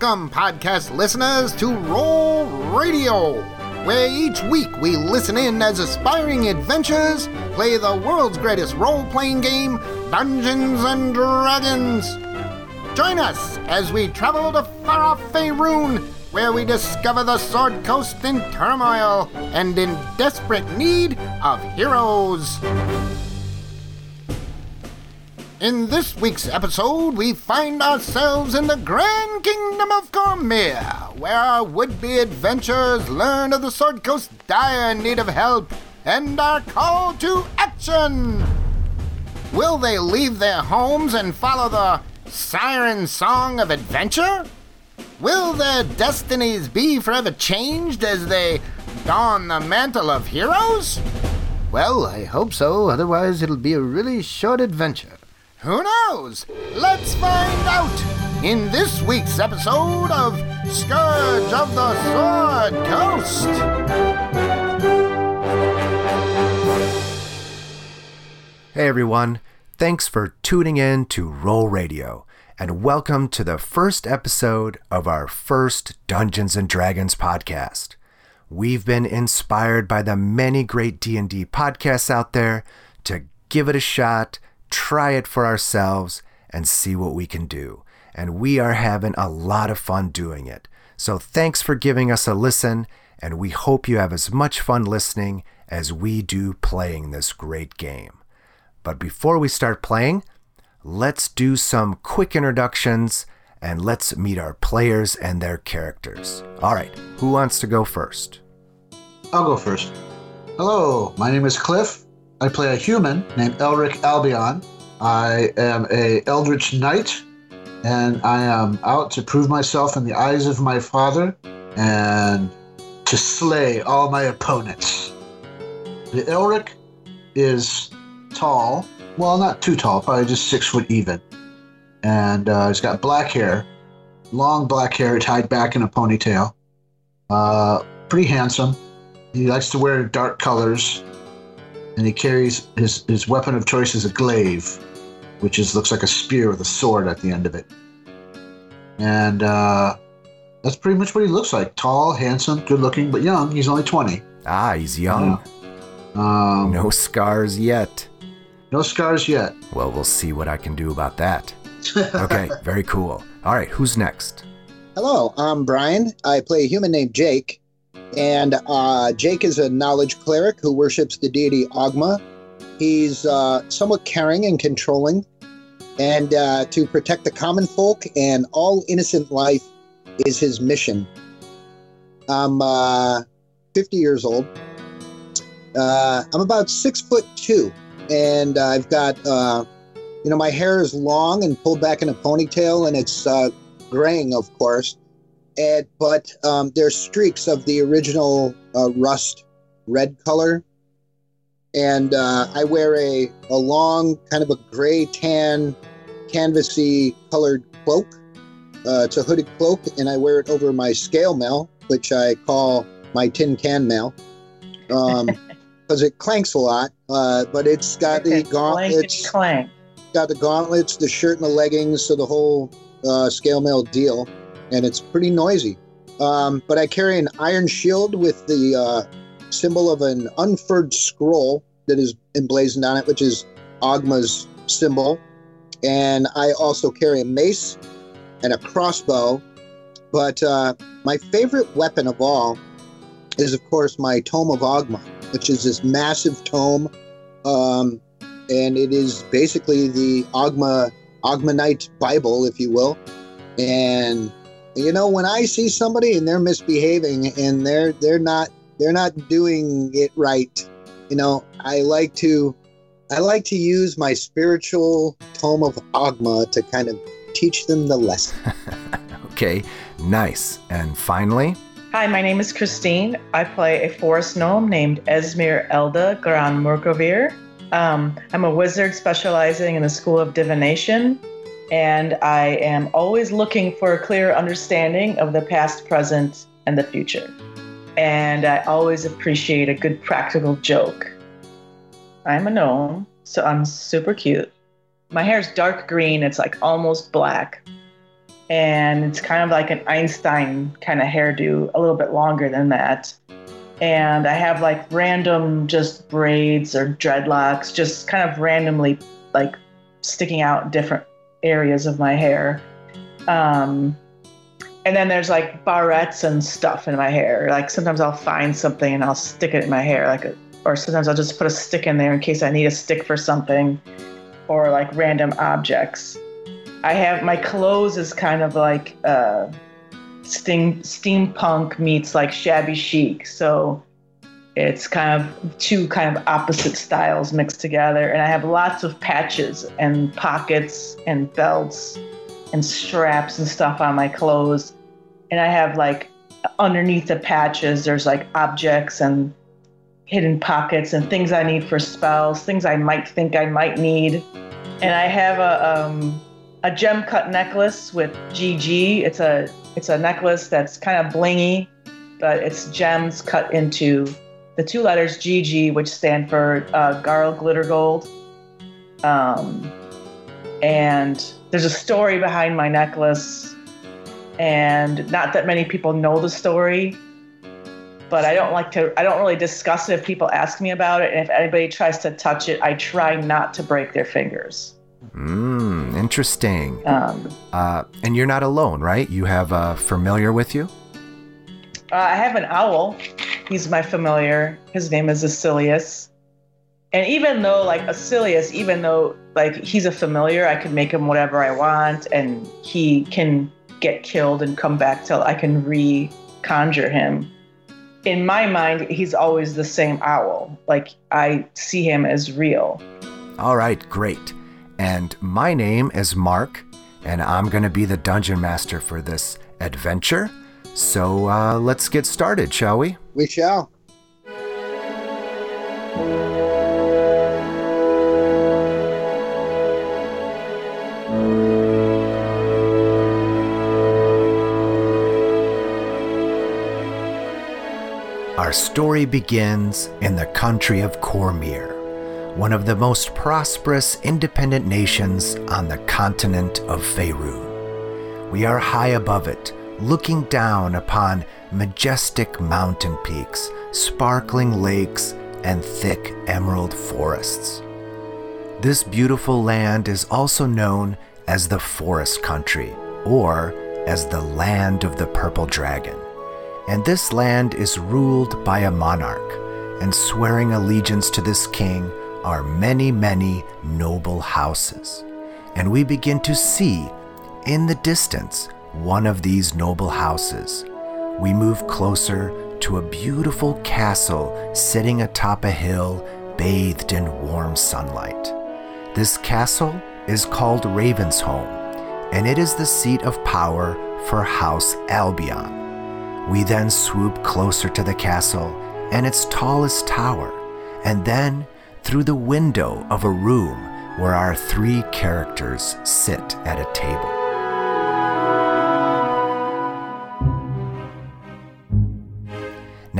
Welcome, podcast listeners, to Roll Radio, where each week we listen in as aspiring adventurers play the world's greatest role playing game, Dungeons and Dragons. Join us as we travel to far off Faerun, where we discover the Sword Coast in turmoil and in desperate need of heroes. In this week's episode, we find ourselves in the Grand Kingdom of Cormyr, where our would-be adventurers learn of the Sword Coast's dire need of help and are called to action. Will they leave their homes and follow the siren song of adventure? Will their destinies be forever changed as they don the mantle of heroes? Well, I hope so, otherwise it'll be a really short adventure. Who knows? Let's find out in this week's episode of Scourge of the Sword Coast. Hey everyone, thanks for tuning in to Roll Radio, and welcome to the first episode of our first Dungeons and Dragons podcast. We've been inspired by the many great D&D podcasts out there to give it a shot, try it for ourselves, and see what we can do. And we are having a lot of fun doing it. So thanks for giving us a listen, and we hope you have as much fun listening as we do playing this great game. But before we start playing, let's do some quick introductions and let's meet our players and their characters. All right, who wants to go first? I'll go first. Hello, my name is Cliff. I play a human named Elric Albion. I am a Eldritch Knight, and I am out to prove myself in the eyes of my father and to slay all my opponents. The Elric is tall. Well, not too tall, probably just six foot even. And uh, he's got black hair, long black hair tied back in a ponytail. Uh, pretty handsome. He likes to wear dark colors, and he carries his, his weapon of choice is a glaive, which is looks like a spear with a sword at the end of it. And uh, that's pretty much what he looks like: tall, handsome, good looking, but young. He's only twenty. Ah, he's young. Um, No scars yet. no scars yet. Well, we'll see what I can do about that. Okay, very cool. All right, who's next? Hello, I'm Brian. I play a human named Jake. And uh, Jake is a knowledge cleric who worships the deity Ogma. He's uh, somewhat caring and controlling. And uh, to protect the common folk and all innocent life is his mission. I'm uh, 50 years old. Uh, I'm about six foot two. And I've got, uh, you know, my hair is long and pulled back in a ponytail, and it's graying, of course. And, but um, there's streaks of the original uh, rust red color. And uh, I wear a, a long, kind of a gray tan, canvasy colored cloak. Uh, it's a hooded cloak, and I wear it over my scale mail, which I call my tin can mail, because it clanks a lot. Uh, but it's got the gauntlets clank. got the gauntlets, the shirt, and the leggings, so the whole uh, scale mail deal, and it's pretty noisy. Um, but I carry an iron shield with the uh, symbol of an unfurled scroll that is emblazoned on it, which is Ogma's symbol. And I also carry a mace and a crossbow. But uh, my favorite weapon of all is, of course, my Tome of Ogma, which is this massive tome. Um, and it is basically the Ogma Ogmanite Bible, if you will. And you know, when I see somebody and they're misbehaving and they're they're not they're not doing it right, you know, I like to I like to use my spiritual tome of Ogma to kind of teach them the lesson. Okay, nice. And finally, Hi, my name is Christine. I play a forest gnome named Esmir Elda Gran Murkovir. Um, I'm a wizard specializing in the School of Divination, and I am always looking for a clear understanding of the past, present, and the future. And I always appreciate a good practical joke. I'm a gnome, so I'm super cute. My hair is dark green, it's like almost black. and it's kind of like an Einstein kind of hairdo, a little bit longer than that. And I have like random just braids or dreadlocks, just kind of randomly like sticking out different areas of my hair. Um, and then there's like barrettes and stuff in my hair. Like sometimes I'll find something and I'll stick it in my hair, like, a, or sometimes I'll just put a stick in there in case I need a stick for something, or like random objects. I have my clothes is kind of like uh, steam steampunk meets like shabby chic. So it's kind of two kind of opposite styles mixed together. And I have lots of patches and pockets and belts and straps and stuff on my clothes. And I have like underneath the patches, there's like objects and hidden pockets and things I need for spells, things I might think I might need. And I have a um, a gem cut necklace with GG. It's a it's a necklace that's kind of blingy, but it's gems cut into the two letters GG, which stand for uh, Garl Glittergold. Um, and there's a story behind my necklace, and not that many people know the story. But I don't like to. I don't really discuss it if people ask me about it, and if anybody tries to touch it, I try not to break their fingers. Mmm, interesting. Um, Uh, and you're not alone, right? You have a familiar with you? Uh, I have an owl. He's my familiar. His name is Asilius. And even though, like, Asilius, even though, like, he's a familiar, I can make him whatever I want, and he can get killed and come back till I can re conjure him. In my mind, he's always the same owl. Like, I see him as real. All right, great. And my name is Mark, and I'm going to be the dungeon master for this adventure. So uh, let's get started, shall we? We shall. Our story begins in the country of Cormyr, one of the most prosperous independent nations on the continent of Faerun. We are high above it, looking down upon majestic mountain peaks, sparkling lakes, and thick emerald forests. This beautiful land is also known as the Forest Country, or as the Land of the Purple Dragon. And this land is ruled by a monarch, and swearing allegiance to this king are many, many noble houses. And we begin to see, in the distance, one of these noble houses. We move closer to a beautiful castle sitting atop a hill bathed in warm sunlight. This castle is called Ravensholm, and it is the seat of power for House Albion. We then swoop closer to the castle and its tallest tower, and then through the window of a room where our three characters sit at a table.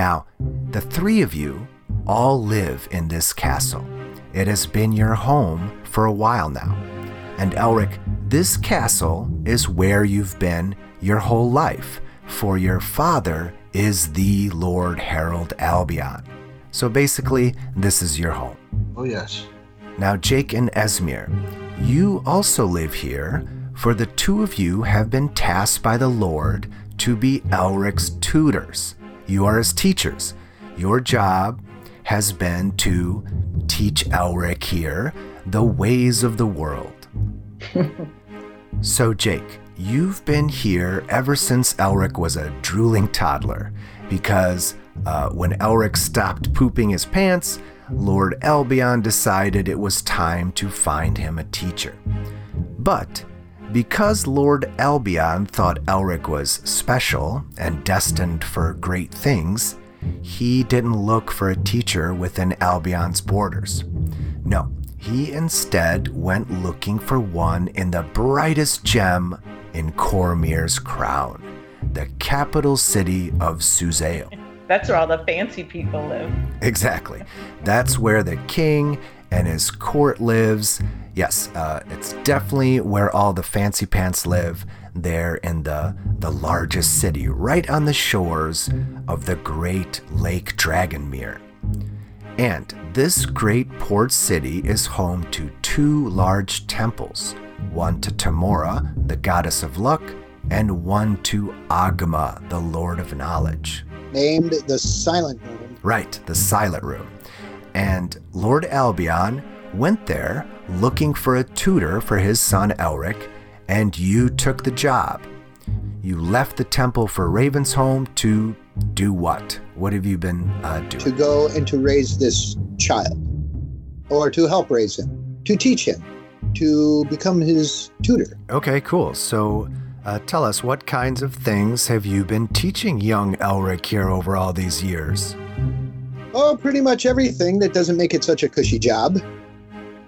Now, the three of you all live in this castle. It has been your home for a while now. And Elric, this castle is where you've been your whole life, for your father is the Lord Harold Albion. So basically, this is your home. Oh, yes. Now, Jake and Esmir, you also live here, for the two of you have been tasked by the Lord to be Elric's tutors. You are as teachers. Your job has been to teach Elric here the ways of the world. so, Jake, you've been here ever since Elric was a drooling toddler, because uh, when Elric stopped pooping his pants, Lord Albion decided it was time to find him a teacher. But because Lord Albion thought Elric was special and destined for great things, he didn't look for a teacher within Albion's borders. No, he instead went looking for one in the brightest gem in Cormyr's crown, the capital city of Suzail. That's where all the fancy people live. Exactly. That's where the king and his court lives. Yes, uh, it's definitely where all the fancy pants live. there in the, the largest city, right on the shores of the great Lake Dragonmere. And this great port city is home to two large temples one to Tymora, the goddess of luck, and one to Ogma, the lord of knowledge. Named the Silent Room. Right, the Silent Room. And Lord Albion went there looking for a tutor for his son Elric, and you took the job. You left the temple for Ravensholm to do what? What have you been uh, doing? To go and to raise this child, or to help raise him, to teach him, to become his tutor. Okay, cool. So uh, tell us, what kinds of things have you been teaching young Elric here over all these years? Oh, pretty much everything that doesn't make it such a cushy job.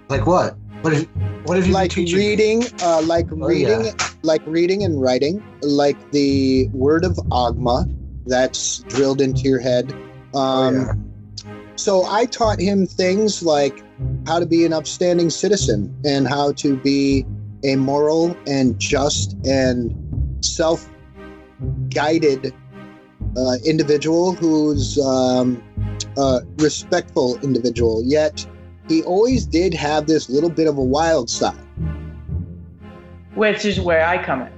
Like what? What have, what have you like reading, uh, like Oh, reading, yeah. like reading and writing, like the word of Ogma that's drilled into your head. Um, Oh, yeah. So I taught him things like how to be an upstanding citizen and how to be a moral and just and self-guided uh, individual who's um, a respectful individual. Yet he always did have this little bit of a wild side. which is where I come in.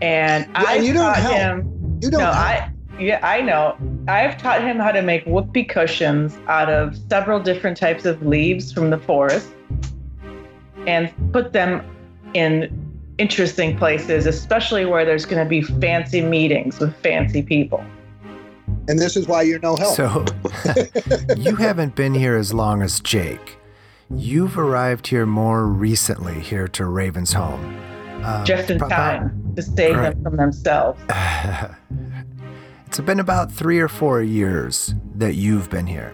And Yeah, I you don't taught help. him. You don't. No, have- I yeah, I know. I've taught him how to make whoopee cushions out of several different types of leaves from the forest, and put them in interesting places, especially where there's going to be fancy meetings with fancy people. And this is why you're no help. So, you haven't been here as long as Jake. You've arrived here more recently here to Ravensholm. Um, just in pro- time to save Right. them from themselves. it's been about three or four years that you've been here.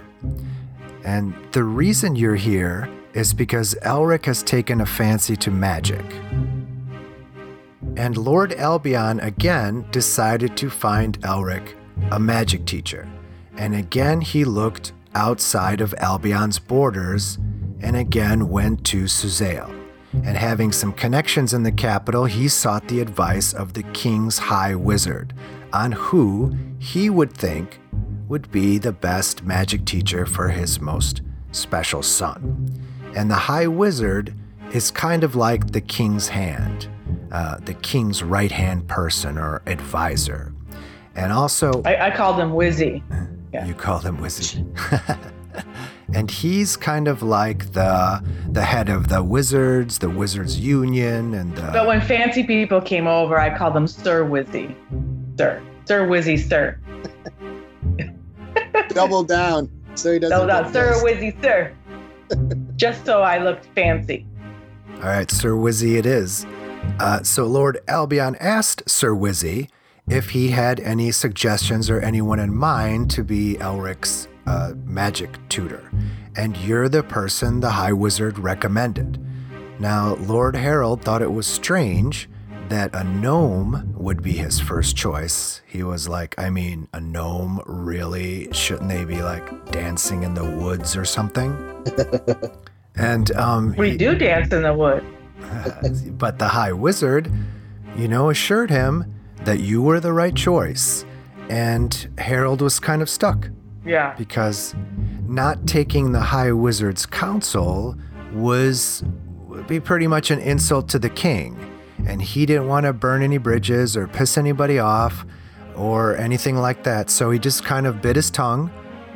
And the reason you're here is because Elric has taken a fancy to magic. And Lord Albion again decided to find Elric a magic teacher. And again he looked outside of Albion's borders and again went to Suzail. And having some connections in the capital, he sought the advice of the king's high wizard on who he would think would be the best magic teacher for his most special son. And the high wizard is kind of like the king's hand, uh, the king's right hand person or advisor. And also, I, I called him Wizzy. Yeah. you call him Wizzy. and he's kind of like the the head of the wizards, the wizards union, and The... But when fancy people came over, I called them Sir Wizzy. Sir. Sir Wizzy, sir. Double down, so he doesn't. No, no, get Sir pissed. Wizzy, sir. Just so I looked fancy. all right, Sir Wizzy, it is. Uh, so Lord Albion asked Sir Wizzy if he had any suggestions or anyone in mind to be Elric's uh, magic tutor, and you're the person the High Wizard recommended. Now, Lord Harold thought it was strange that a gnome would be his first choice. He was like, I mean, a gnome, really? Shouldn't they be like dancing in the woods or something? and um, We he- do dance in the wood. but the High Wizard, you know, assured him that you were the right choice. And Harold was kind of stuck Yeah. because not taking the High Wizard's counsel was would be pretty much an insult to the king. And he didn't want to burn any bridges or piss anybody off or anything like that. So he just kind of bit his tongue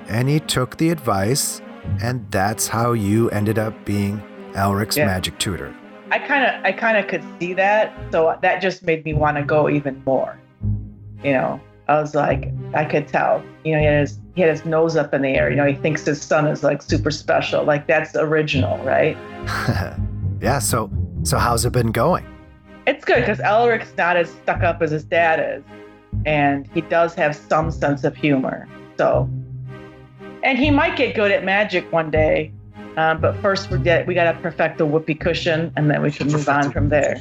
and he took the advice. And that's how you ended up being Elric's Yeah. magic tutor. I kind of I kind of could see that, so that just made me want to go even more. You know, I was like, I could tell. You know, he had his he had his nose up in the air. You know, he thinks his son is like super special. Like that's original, right? yeah, so so how's it been going? It's good because Elric's not as stuck up as his dad is, and he does have some sense of humor. So, and he might get good at magic one day. Um, but first, we get we gotta perfect the whoopee cushion, and then we can move on from there.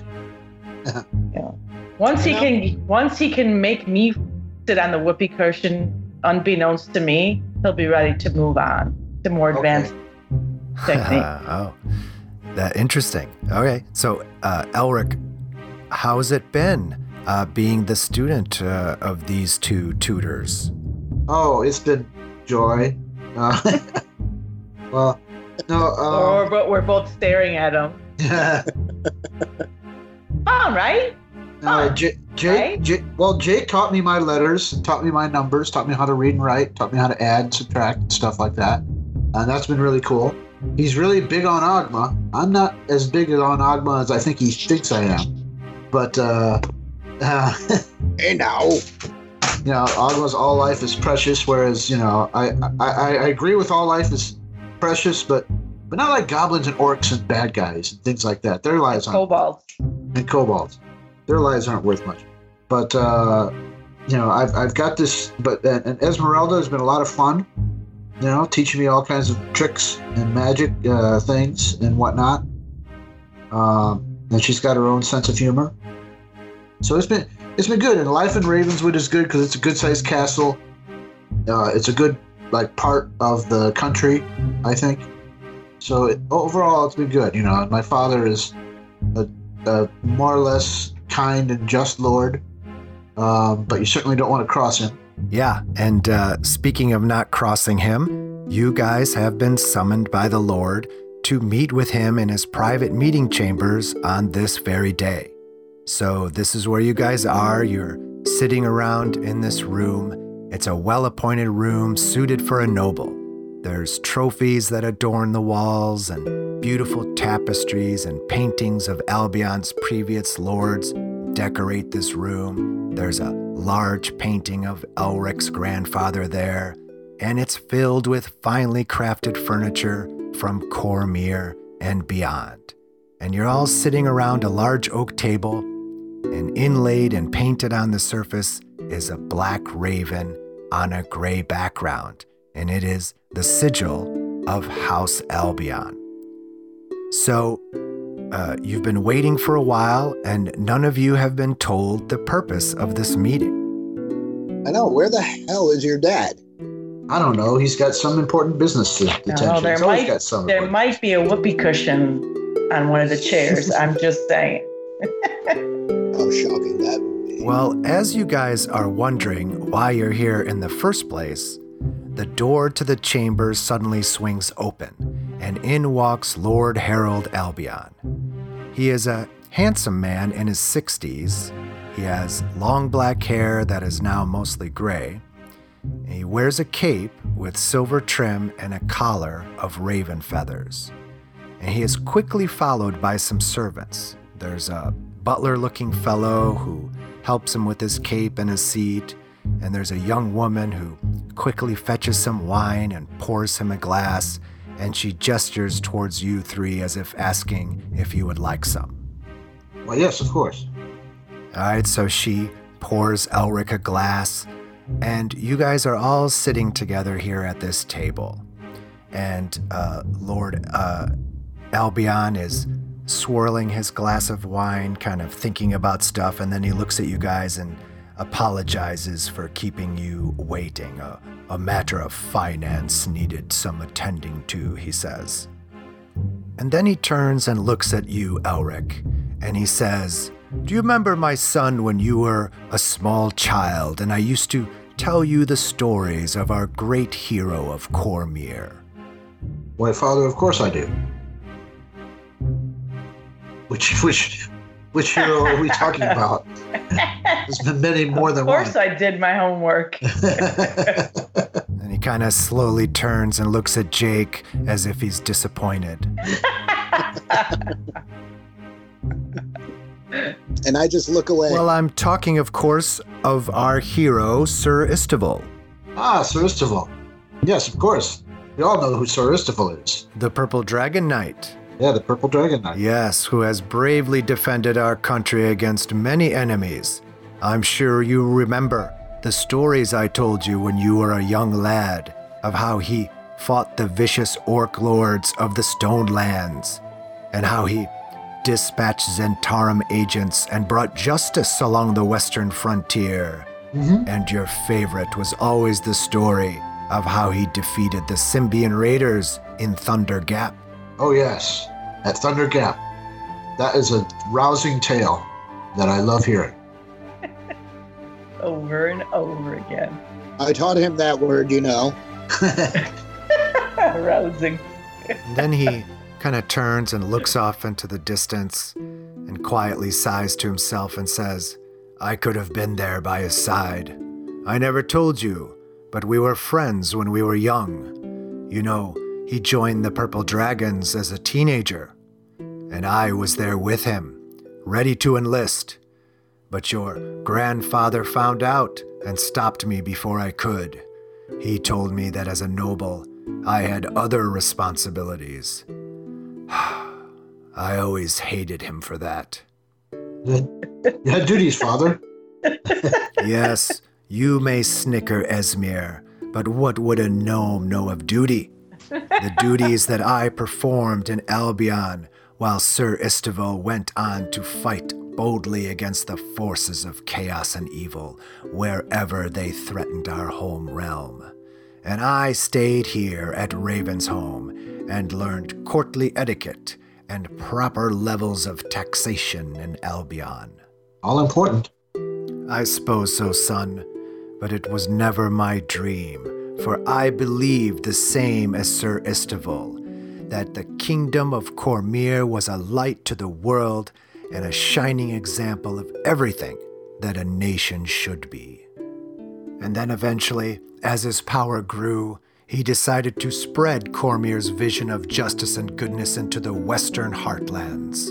You know, once he can, once he can make me sit on the whoopee cushion, unbeknownst to me, he'll be ready to move on to more Okay. advanced technique. oh, that interesting. Okay, so uh, Elric how's it been uh, being the student uh, of these two tutors? Oh, it's been joy. Uh, well, no, or um, but we're both staring at him. All right. uh, J- Jake, Right? Jake, well, Jake taught me my letters, taught me my numbers, taught me how to read and write, taught me how to add, subtract, and stuff like that. And that's been really cool. He's really big on Ogma. I'm not as big on Ogma as I think he thinks I am. But, uh, uh Hey now. you know, Ogma's all life is precious, whereas, you know, I, I, I I agree with all life is precious, but but not like goblins and orcs and bad guys and things like that. Their lives aren't Kobold. and kobolds. Their lives aren't worth much. But uh, you know, I've, I've got this. But and, and Esmeralda has been a lot of fun. You know, teaching me all kinds of tricks and magic uh, things and whatnot. Um, and she's got her own sense of humor. So it's been it's been good. And life in Ravenswood is good because it's a good sized castle. Uh, it's a good like part of the country, I think. So it, overall, it's been good. You know, my father is a more or less kind and just Lord, um, but you certainly don't want to cross him. Yeah, and uh, speaking of not crossing him, you guys have been summoned by the Lord to meet with him in his private meeting chambers on this very day. So, this is where you guys are. You're sitting around in this room. It's a well appointed room suited for a noble. There's trophies that adorn the walls, and beautiful tapestries and paintings of Albion's previous lords decorate this room. There's a large painting of Elric's grandfather there, and it's filled with finely crafted furniture from Cormyr and beyond. And you're all sitting around a large oak table, and inlaid and painted on the surface is a black raven on a gray background, and it is the sigil of House Albion. So, uh, you've been waiting for a while, and none of you have been told the purpose of this meeting. I know. Where the hell is your dad? I don't know. He's got some important business to, to No, tend to. there might- got some. There might be a whoopee cushion on one of the chairs. I'm just saying. How shocking that would be. Well, as you guys are wondering why you're here in the first place, the door to the chambers suddenly swings open, and in walks Lord Harold Albion. He is a handsome man in his 60s. He has long black hair that is now mostly gray. He wears a cape with silver trim and a collar of raven feathers. And he is quickly followed by some servants. There's a butler looking fellow who helps him with his cape and his seat, and there's a young woman who quickly fetches some wine and pours him a glass, and she gestures towards you three as if asking if you would like some. Well, yes, of course. All right, so she pours Elric a glass, and you guys are all sitting together here at this table. And uh, Lord uh, Albion is swirling his glass of wine, kind of thinking about stuff, and then he looks at you guys and apologizes for keeping you waiting. A, a matter of finance needed some attending to, he says. And then he turns and looks at you, Elric, and he says, Do you remember my son when you were a small child and I used to tell you the stories of our great hero of Cormyr? Why, Father, of course I do. Which, which, which hero are we talking about? There's been many more than one. Of course, one. I did my homework. And he kind of slowly turns and looks at Jake as if he's disappointed. And I just look away. Well, I'm talking, of course, of our hero, Sir Isteval, ah, Sir Isteval. Yes, of course. We all know who Sir Isteval is. the Purple Dragon Knight. Yeah, the Purple Dragon Knight. Yes, who has bravely defended our country against many enemies. I'm sure you remember the stories I told you when you were a young lad of how he fought the vicious orc lords of the Stone Lands, and how he dispatched Zhentarim agents and brought justice along the western frontier. Mhm. And your favorite was always the story of how he defeated the Sembian Raiders in Thunder Gap. Oh, yes. At Thunder Gap. That is a rousing tale. that I love hearing. Over and over again. I taught him that word, you know. rousing. And then he kind of turns and looks off into the distance and quietly sighs to himself and says, I could have been there by his side. I never told you, but we were friends when we were young. You know, he joined the Purple Dragons as a teenager, and I was there with him, ready to enlist. But your grandfather found out and stopped me before I could. He told me that as a noble, I had other responsibilities. I always hated him for that. You had duties, father. Yes, you may snicker, Esmir, but what would a gnome know of duty? The duties that I performed in Albion while Sir Isteval went on to fight boldly against the forces of chaos and evil wherever they threatened our home realm. And I stayed here at Ravensholm and learned courtly etiquette and proper levels of taxation in Albion. All important. I suppose so, son, but it was never my dream, for I believed the same as Sir Isteval, that the kingdom of Cormyr was a light to the world and a shining example of everything that a nation should be. And then eventually, as his power grew, he decided to spread Cormyr's vision of justice and goodness into the western heartlands.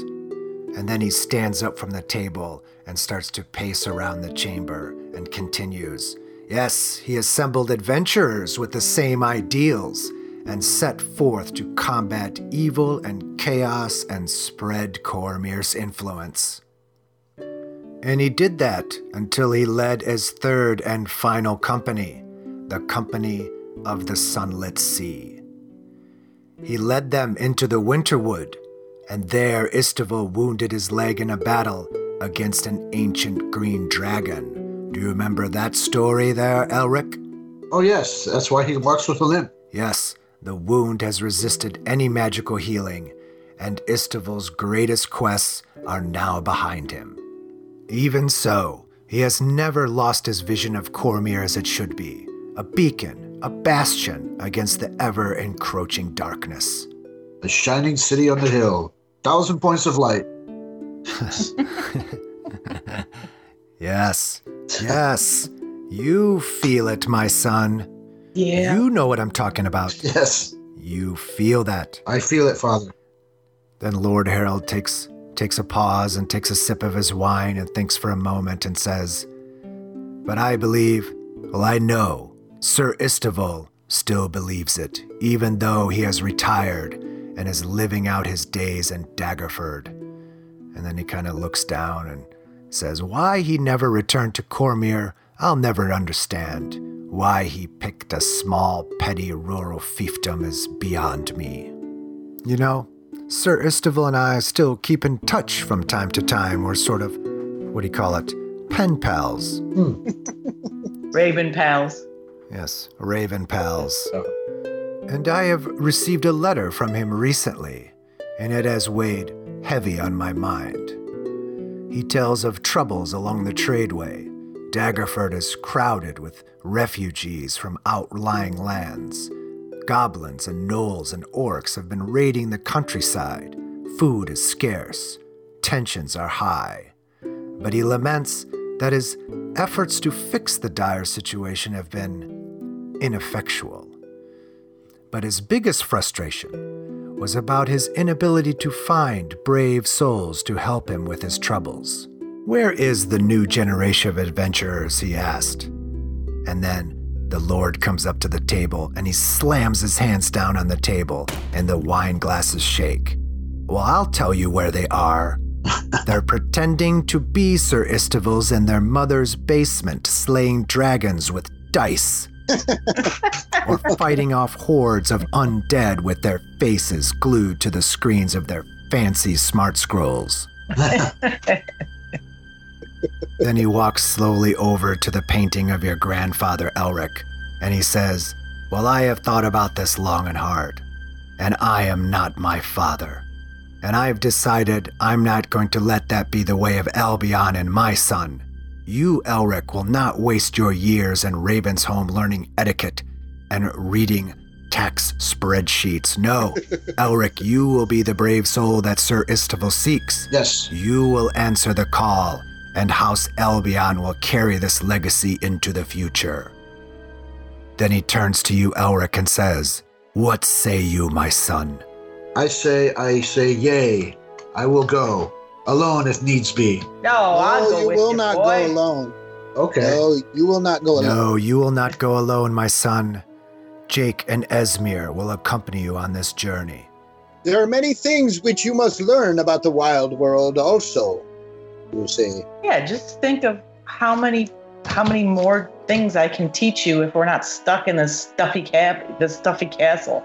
And then he stands up from the table and starts to pace around the chamber and continues. Yes, he assembled adventurers with the same ideals and set forth to combat evil and chaos and spread Cormyr's influence. And he did that until he led his third and final company, the Company of the Sunlit Sea. He led them into the Winterwood, and there Isteval wounded his leg in a battle against an ancient green dragon. Do you remember that story there, Elric? Oh, yes, that's why he walks with a limp. Yes, the wound has resisted any magical healing, and Isteval's greatest quests are now behind him. Even so, he has never lost his vision of Cormyr as it should be a beacon, a bastion against the ever encroaching darkness. The shining city on the hill. Thousand points of light. Yes, yes, you feel it, my son. Yeah. You know what I'm talking about. Yes, You feel that. I feel it, father. Then Lord Harold takes takes a pause and takes a sip of his wine and thinks for a moment and says, "But I believe, well, I know, Sir Isteval still believes it, even though he has retired and is living out his days in Daggerford." And then he kind of looks down and says, "Why he never returned to Cormyr, I'll never understand. Why he picked a small, petty rural fiefdom is beyond me." You know, Sir Isteval and I still keep in touch from time to time. We're sort of, what do you call it? Pen pals. Hmm. Raven pals. Yes, raven pals. Oh. And I have received a letter from him recently, and it has weighed heavy on my mind. He tells of troubles along the tradeway. Daggerford is crowded with refugees from outlying lands. Goblins and gnolls and orcs have been raiding the countryside. Food is scarce. Tensions are high. But he laments that his efforts to fix the dire situation have been ineffectual. But his biggest frustration was about his inability to find brave souls to help him with his troubles. Where is the new generation of adventurers? he asked. And then the Lord comes up to the table and he slams his hands down on the table, and the wine glasses shake. Well, I'll tell you where they are. They're pretending to be Sir Istevals in their mother's basement, slaying dragons with dice. Or fighting off hordes of undead with their faces glued to the screens of their fancy smart scrolls. Then he walks slowly over to the painting of your grandfather Elric, and he says, Well, I have thought about this long and hard, and I am not my father. and I've decided I'm not going to let that be the way of Albion and my son. You, Elric, will not waste your years in Ravensholm learning etiquette and reading tax spreadsheets. No, Elric, you will be the brave soul that Sir Isteval seeks. Yes. You will answer the call, and House Albion will carry this legacy into the future. Then he turns to you, Elric, and says, What say you, my son? I say, I say, yay. I will go. Alone if needs be. No, I'll no, go you with will you, not boy. go alone. Okay. No, you will not go alone. No, you will not go alone, my son. Jake and Esmir will accompany you on this journey. There are many things which you must learn about the wild world also, you say. Yeah, just think of how many how many more things I can teach you if we're not stuck in this stuffy cap this stuffy castle.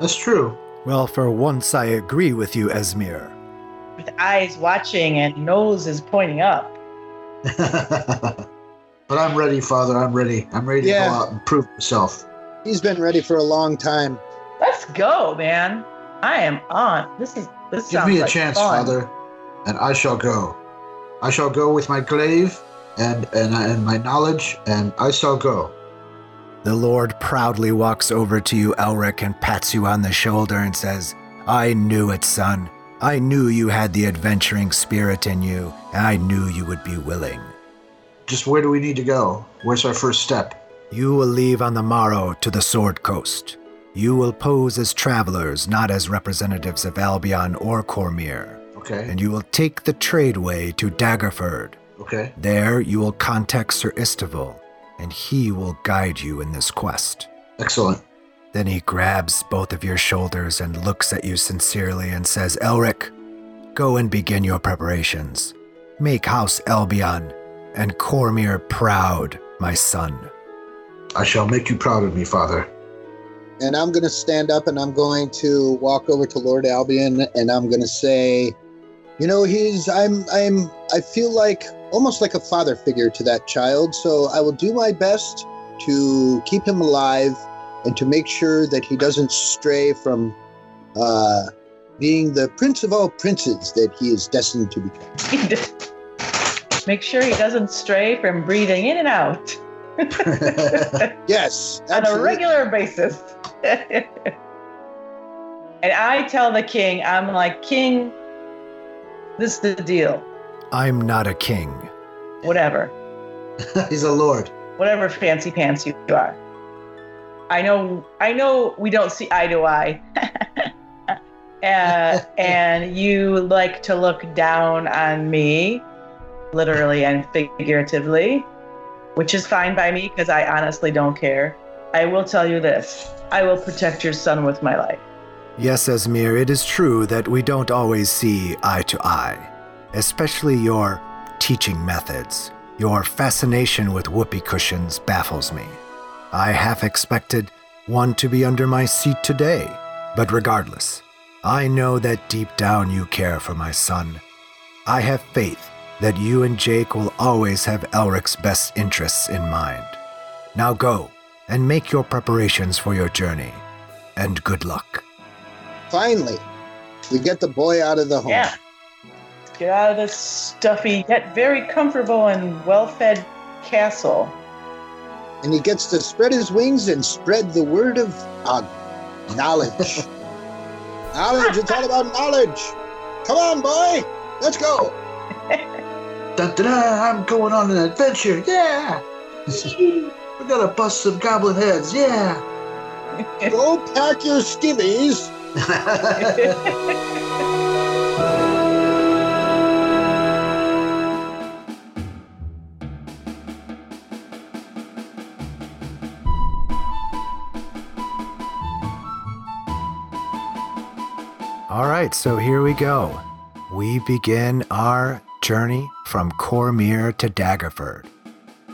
That's true. Well, for once I agree with you, Esmir. With eyes watching and nose is pointing up. but I'm ready, Father. I'm ready. I'm ready to go out and prove myself. He's been ready for a long time. Let's go, man. I am on. This is this Give sounds me a like chance, fun. Father, and I shall go. I shall go with my glaive and, and, uh, and my knowledge, and I shall go. The Lord proudly walks over to you, Elric, and pats you on the shoulder and says, I knew it, son. I knew you had the adventuring spirit in you, and I knew you would be willing. Just where do we need to go? Where's our first step? You will leave on the morrow to the Sword Coast. You will pose as travelers, not as representatives of Albion or Cormyr, Okay. and you will take the tradeway to Daggerford. Okay. There you will contact Sir Isteval, and he will guide you in this quest. Excellent. Then he grabs both of your shoulders and looks at you sincerely and says, Elric, go and begin your preparations. Make House Albion and Cormyr proud, my son. I shall make you proud of me, Father. And I'm going to stand up and I'm going to walk over to Lord Albion and I'm going to say, you know, he's I'm I'm I feel like almost like a father figure to that child, so I will do my best to keep him alive and to make sure that he doesn't stray from uh, being the prince of all princes that he is destined to become. Make sure he doesn't stray from breathing in and out Yes, on a regular basis. and I tell the king, I'm like, King, this is the deal. I'm not a king. Whatever. He's a lord. Whatever fancy pants you are. I know I know we don't see eye to eye. uh, and you like to look down on me, literally and figuratively, which is fine by me because I honestly don't care. I will tell you this I will protect your son with my life. Yes, Esmir, it is true that we don't always see eye to eye, especially your teaching methods. Your fascination with whoopee cushions baffles me. I half expected one to be under my seat today, but regardless, I know that deep down you care for my son. I have faith that you and Jake will always have Elric's best interests in mind. Now go and make your preparations for your journey, and good luck. Finally, we get the boy out of the home. Yeah. Get out of this stuffy, yet very comfortable and well fed castle. And he gets to spread his wings and spread the word of uh, knowledge. knowledge, it's all about knowledge. Come on, boy, let's go. Dun, dun, I'm going on an adventure. Yeah. We're gonna bust some goblin heads. Yeah. Go pack your skivvies. right, so here we go. We begin our journey from Cormyr to Daggerford.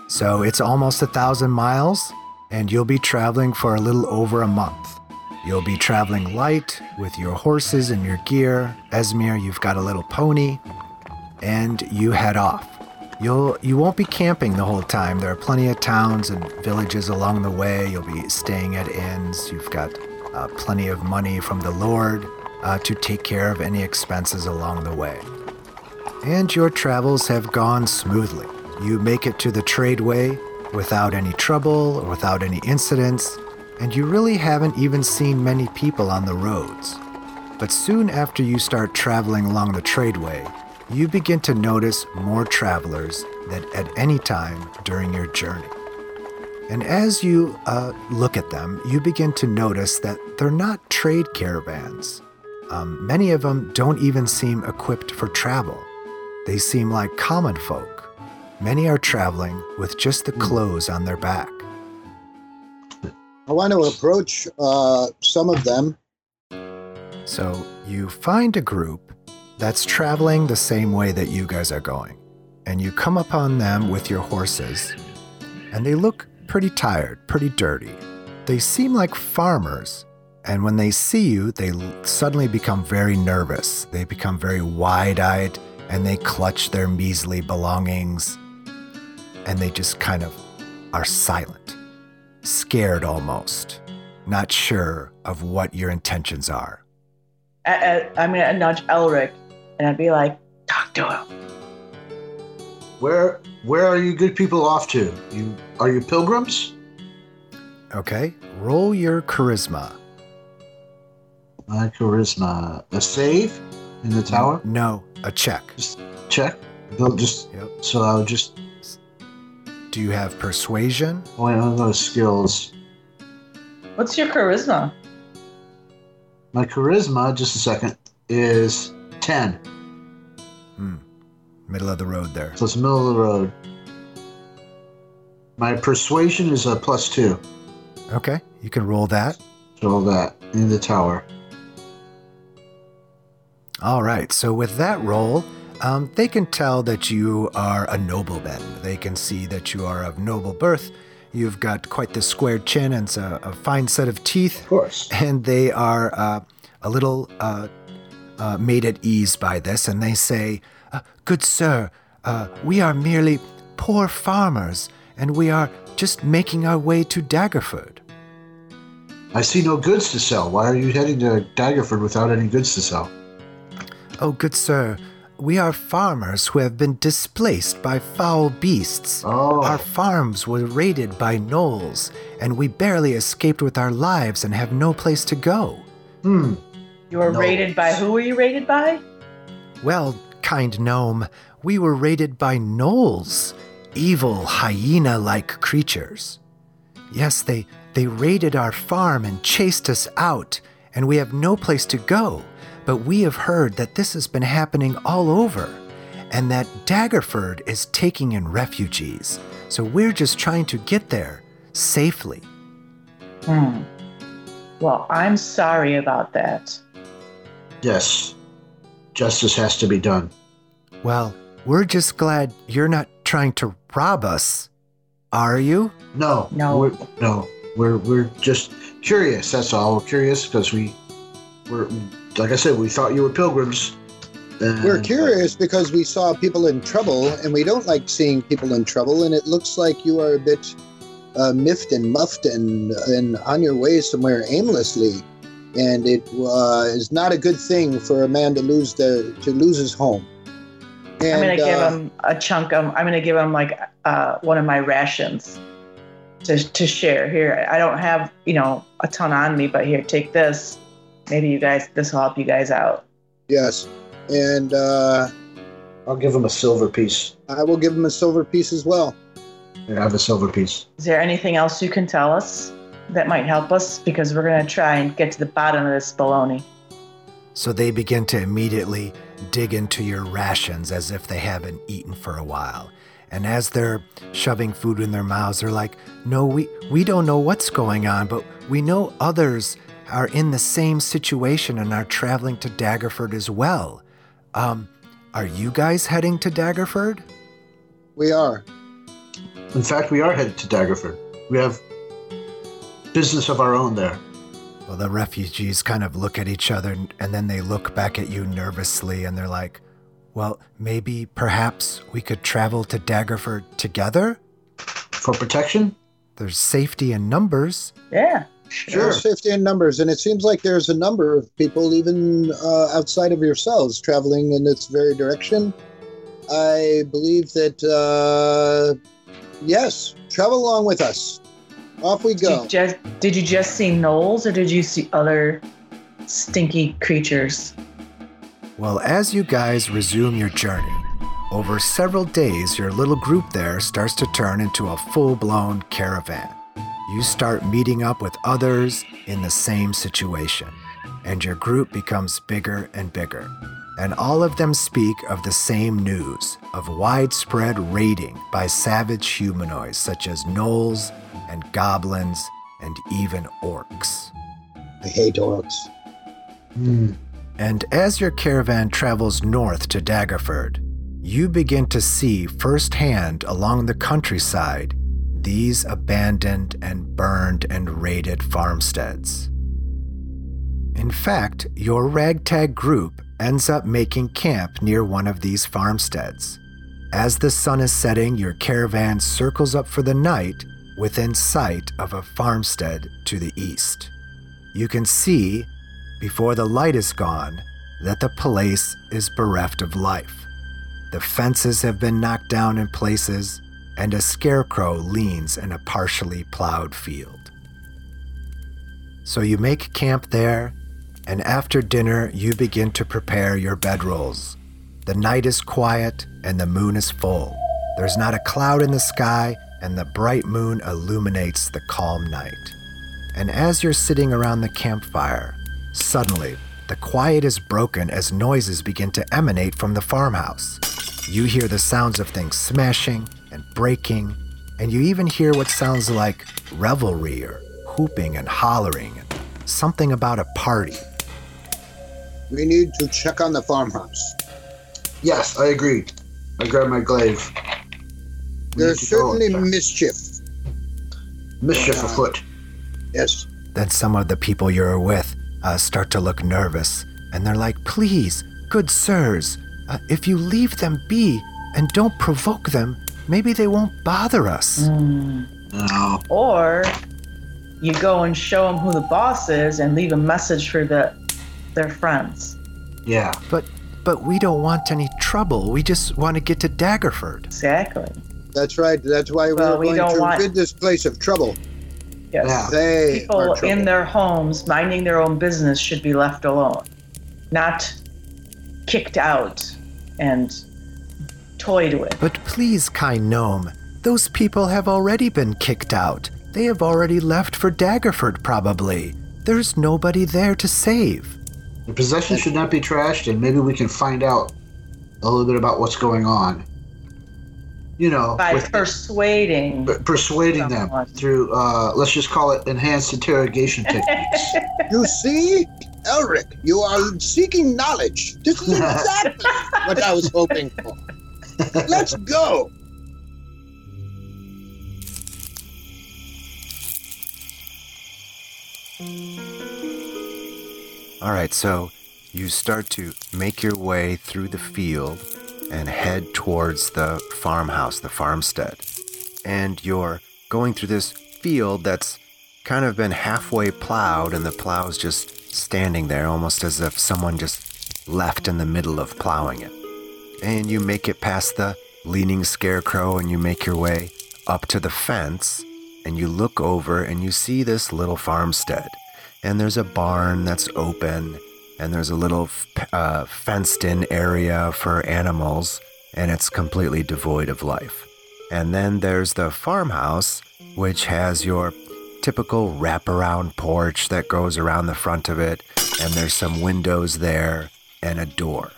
So it's almost a thousand miles, and you'll be traveling for a little over a month. You'll be traveling light with your horses and your gear. Esmir, you've got a little pony, and you head off. You'll you won't be camping the whole time. There are plenty of towns and villages along the way. You'll be staying at inns. You've got uh, plenty of money from the Lord. Uh, to take care of any expenses along the way. And your travels have gone smoothly. You make it to the tradeway without any trouble or without any incidents, and you really haven't even seen many people on the roads. But soon after you start traveling along the tradeway, you begin to notice more travelers than at any time during your journey. And as you uh, look at them, you begin to notice that they're not trade caravans. Um, many of them don't even seem equipped for travel. They seem like common folk. Many are traveling with just the clothes on their back. I want to approach uh, some of them. So you find a group that's traveling the same way that you guys are going. And you come upon them with your horses, and they look pretty tired, pretty dirty. They seem like farmers, and when they see you, they suddenly become very nervous. They become very wide eyed, and they clutch their measly belongings, and they just kind of are silent, scared almost, not sure of what your intentions are. I, I, I'm gonna nudge Elric, and I'd be like, "Talk to him." Where where are you good people off to? You are you pilgrims? Okay, roll your charisma. My charisma. A save in the tower? No, a check. Check. They'll just Yep. so I'll just Do you have persuasion? Oh, wait on those skills. What's your charisma? My charisma, just a second, is ten. Hmm. Middle of the road there. So it's middle of the road. My persuasion is a plus two. Okay, you can roll that. Roll that in the tower. All right, so with that roll, um, they can tell that you are a nobleman. They can see that you are of noble birth. You've got quite the squared chin and a, a fine set of teeth, Of course. and they are uh, a little uh, uh, made at ease by this, and they say, uh, Good sir, uh, we are merely poor farmers, and we are just making our way to Daggerford. I see no goods to sell. Why are you heading to Daggerford without any goods to sell? Oh, good sir, we are farmers who have been displaced by foul beasts. Oh. Our farms were raided by gnolls, and we barely escaped with our lives and have no place to go. Hmm. You were No. rated by who were you raided by? Well, kind gnome, we were raided by gnolls, evil hyena like creatures. Yes, they, they raided our farm and chased us out, and we have no place to go. But we have heard that this has been happening all over, and that Daggerford is taking in refugees. So we're just trying to get there safely. Hmm. Well, I'm sorry about that. Yes. Justice has to be done. Well, we're just glad you're not trying to rob us, are you? No. No. We're, no. We're we're just curious. That's all. We're curious because we we're like I said, we thought you were pilgrims. and- We're curious because we saw people in trouble, and we don't like seeing people in trouble. And it looks like you are a bit uh, miffed and muffed and and on your way somewhere aimlessly. And it uh, is not a good thing for a man to lose their to lose his home. And, I'm gonna give uh, him a chunk of. I'm gonna give him like uh, one of my rations to to share. Here, I don't have you know a ton on me, but here, take this. Maybe you guys, this will help you guys out. Yes, and uh, I'll give him a silver piece. I will give him a silver piece as well. I have a silver piece. Is there anything else you can tell us that might help us? Because we're gonna try and get to the bottom of this baloney. So they begin to immediately dig into your rations as if they haven't eaten for a while. And as they're shoving food in their mouths, they're like, No, we, we don't know what's going on, but we know others are in the same situation and are traveling to Daggerford as well. Um, are you guys heading to Daggerford? We are. In fact, we are headed to Daggerford. We have business of our own there. Well, the refugees kind of look at each other and- and then they look back at you nervously and they're like, Well, maybe perhaps we could travel to Daggerford together? For protection? There's safety in numbers. Yeah, Sure. There's 50 in numbers, and it seems like there's a number of people, even uh, outside of yourselves, traveling in this very direction. I believe that, uh, yes, travel along with us. Off we Did go. you, just, did you just see gnolls or did you see other stinky creatures? Well, as you guys resume your journey, over several days, your little group there starts to turn into a full blown caravan. You start meeting up with others in the same situation, and your group becomes bigger and bigger. And all of them speak of the same news of widespread raiding by savage humanoids such as gnolls and goblins and even orcs. I hate orcs. Hmm. And as your caravan travels north to Daggerford, you begin to see firsthand along the countryside these abandoned and burned and raided farmsteads. In fact, your ragtag group ends up making camp near one of these farmsteads. As the sun is setting, your caravan circles up for the night within sight of a farmstead to the east. You can see before the light is gone, that the place is bereft of life. The fences have been knocked down in places, and a scarecrow leans in a partially plowed field. So you make camp there, and after dinner, you begin to prepare your bedrolls. The night is quiet, and the moon is full. There's not a cloud in the sky, and the bright moon illuminates the calm night. And as you're sitting around the campfire, Suddenly, the quiet is broken as noises begin to emanate from the farmhouse. You hear the sounds of things smashing and breaking, and you even hear what sounds like revelry or whooping and hollering, and something about a party. We need to check on the farmhouse. Yes, I agree. I grab my glaive. We There's need to go certainly and check. mischief. mischief afoot. Yes. Then some of the people you're with uh, start to look nervous, and they're like, Please, good sirs, uh, if you leave them be and don't provoke them, maybe they won't bother us. No. Or you go and show them who the boss is and leave a message for the their friends. Yeah. But but we don't want any trouble. We just want to get to Daggerford. Exactly. That's right. That's why Well, we're we going don't to want- rid this place of trouble. Yes. Yeah. They People are in their homes minding their own business should be left alone, not kicked out and toyed with. But please, kind gnome, those people have already been kicked out. They have already left for Daggerford, probably. There's nobody there to save. The possession should not be trashed, and maybe we can find out a little bit about what's going on. You know, By with persuading. per- persuading them through, uh, let's just call it enhanced interrogation techniques. You see, Elric, you are seeking knowledge. This is exactly what I was hoping for. Let's go. All right, so you start to make your way through the field and head towards the farmhouse, the farmstead. And you're going through this field that's kind of been halfway plowed, and the plow's just standing there, almost as if someone just left in the middle of plowing it. And you make it past the leaning scarecrow, and you make your way up to the fence, and you look over and you see this little farmstead and there's a barn that's open, and there's a little uh, fenced in area for animals, and it's completely devoid of life. And then there's the farmhouse, which has your typical wraparound porch that goes around the front of it, and there's some windows there and a door.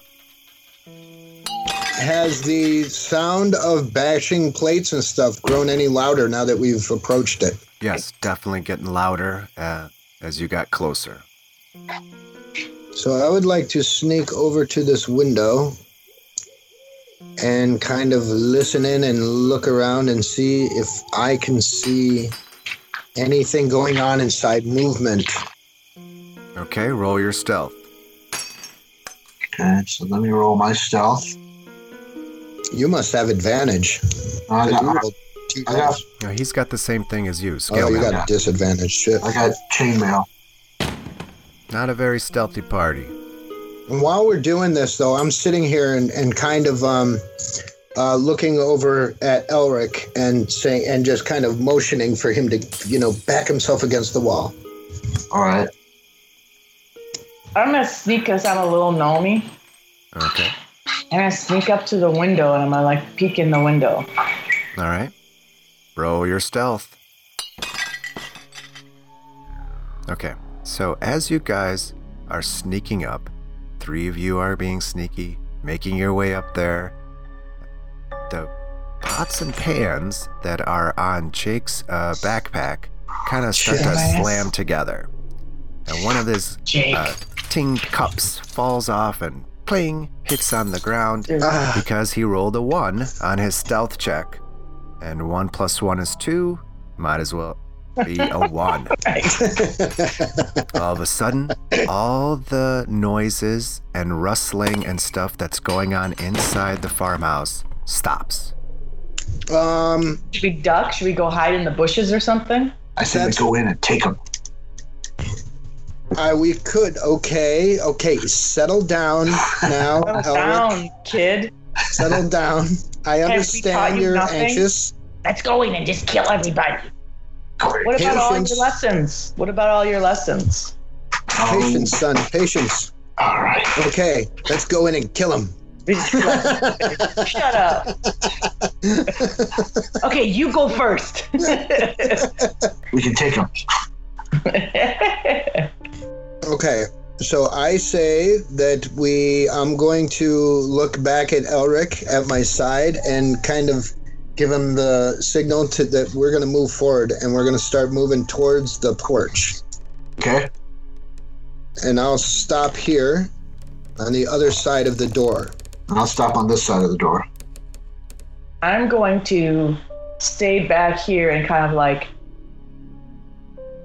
Has the sound of bashing plates and stuff grown any louder now that we've approached it? Yes, definitely getting louder uh, as you got closer. So I would like to sneak over to this window and kind of listen in and look around and see if I can see anything going on inside movement. Okay, roll your stealth. okay, so let me roll my stealth. You must have advantage. I got, You rolled- Two I got, dice. No, he's got the same thing as you. Oh, you mail. got disadvantage. Shit. I got chainmail. Not a very stealthy party. And while we're doing this, though, I'm sitting here and, and kind of um, uh, looking over at Elric and saying and just kind of motioning for him to, you know, back himself against the wall. All right. I'm gonna sneak because I'm a little gnomey. Okay. I'm sneak up to the window and I'm gonna like peek in the window. All right. Roll your stealth. Okay. So as you guys are sneaking up, three of you are being sneaky, making your way up there. The pots and pans that are on Jake's uh, backpack kind of start to slam together. And one of his uh, tinged cups falls off and pling hits on the ground Ah, because he rolled a one on his stealth check. And one plus one is two. Might as well be a one. all of a sudden, all the noises and rustling and stuff that's going on inside the farmhouse stops. um, Should we duck? Should we go hide in the bushes or something? I said That's- to go in and take them. I, we could. Okay, okay. Settle down now, Settle Elric. down, kid. Settle down. I understand you you're nothing? anxious. Let's go in and just kill everybody. What about all your lessons? What about all your lessons? Patience, son. Patience. All right. Okay, let's go in and kill him. We just kill everybody. Shut up. okay, you go first. We can take them. Okay, so I say that we. I'm going to look back at Elric at my side and kind of give him the signal to that we're going to move forward and we're going to start moving towards the porch. Okay. And I'll stop here on the other side of the door. And I'll stop on this side of the door. I'm going to stay back here and kind of like,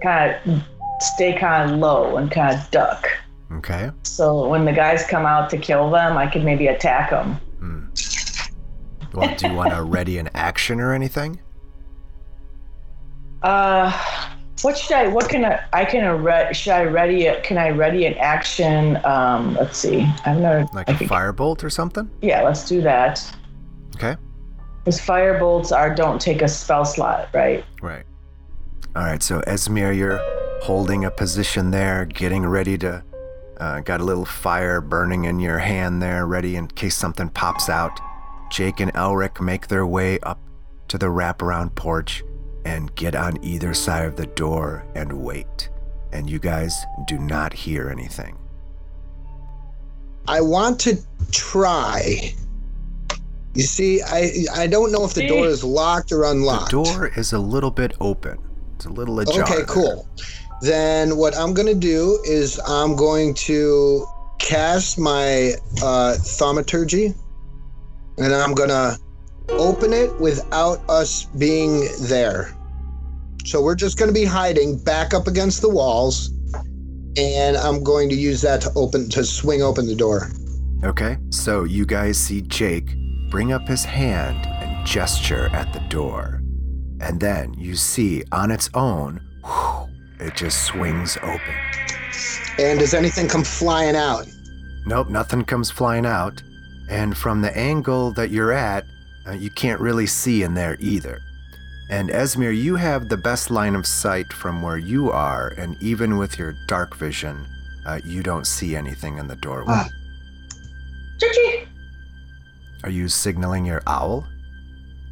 kind of stay kind of low and kind of duck. Okay. So when the guys come out to kill them, I could maybe attack them. Hmm. Well, do you want to ready an action or anything? Uh, what should I? What can I? I can re- should I ready it? Can I ready an action? Um, let's see. I've never. Like I a firebolt or something? Yeah, let's do that. Okay. Because fire bolts are don't take a spell slot, right? Right. All right. So Esmir, you're holding a position there, getting ready to. Uh, got a little fire burning in your hand there, ready in case something pops out. Jake and Elric make their way up to the wraparound porch and get on either side of the door and wait. And you guys do not hear anything. I want to try. You see, I I don't know if the door is locked or unlocked. The door is a little bit open. It's a little ajar. Okay, cool. Then what I'm gonna do is I'm going to cast my uh, thaumaturgy, and I'm gonna open it without us being there. So we're just gonna be hiding back up against the walls, and I'm going to use that to open to swing open the door. Okay, so you guys see Jake bring up his hand and gesture at the door. And then you see on its own, whew, it just swings open. And does anything come flying out? Nope, nothing comes flying out. And from the angle that you're at, uh, you can't really see in there either. And Esmir, you have the best line of sight from where you are, and even with your dark vision, uh, you don't see anything in the doorway. Choo-choo. Are you signaling your owl?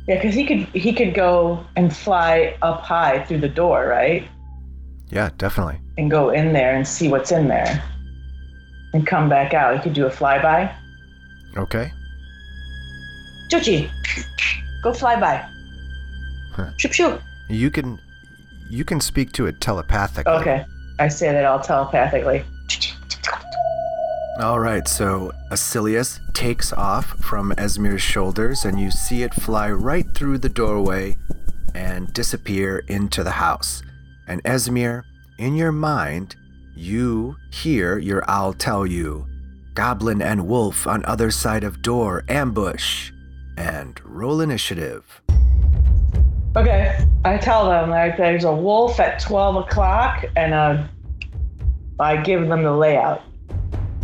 Yeah, because he could he could go and fly up high through the door, right? Yeah, definitely. And go in there and see what's in there, and come back out. He could do a flyby. Okay. Chuchi, go fly by. Huh. Shoop shoop. You can you can speak to it telepathically. Okay, I say that all telepathically. All right, so Asilius takes off from Esmir's shoulders and you see it fly right through the doorway and disappear into the house. And Esmir, in your mind, you hear your owl tell you, Goblin and wolf on other side of door, ambush, and roll initiative. Okay, I tell them like there's a wolf at twelve o'clock, and uh, I give them the layout.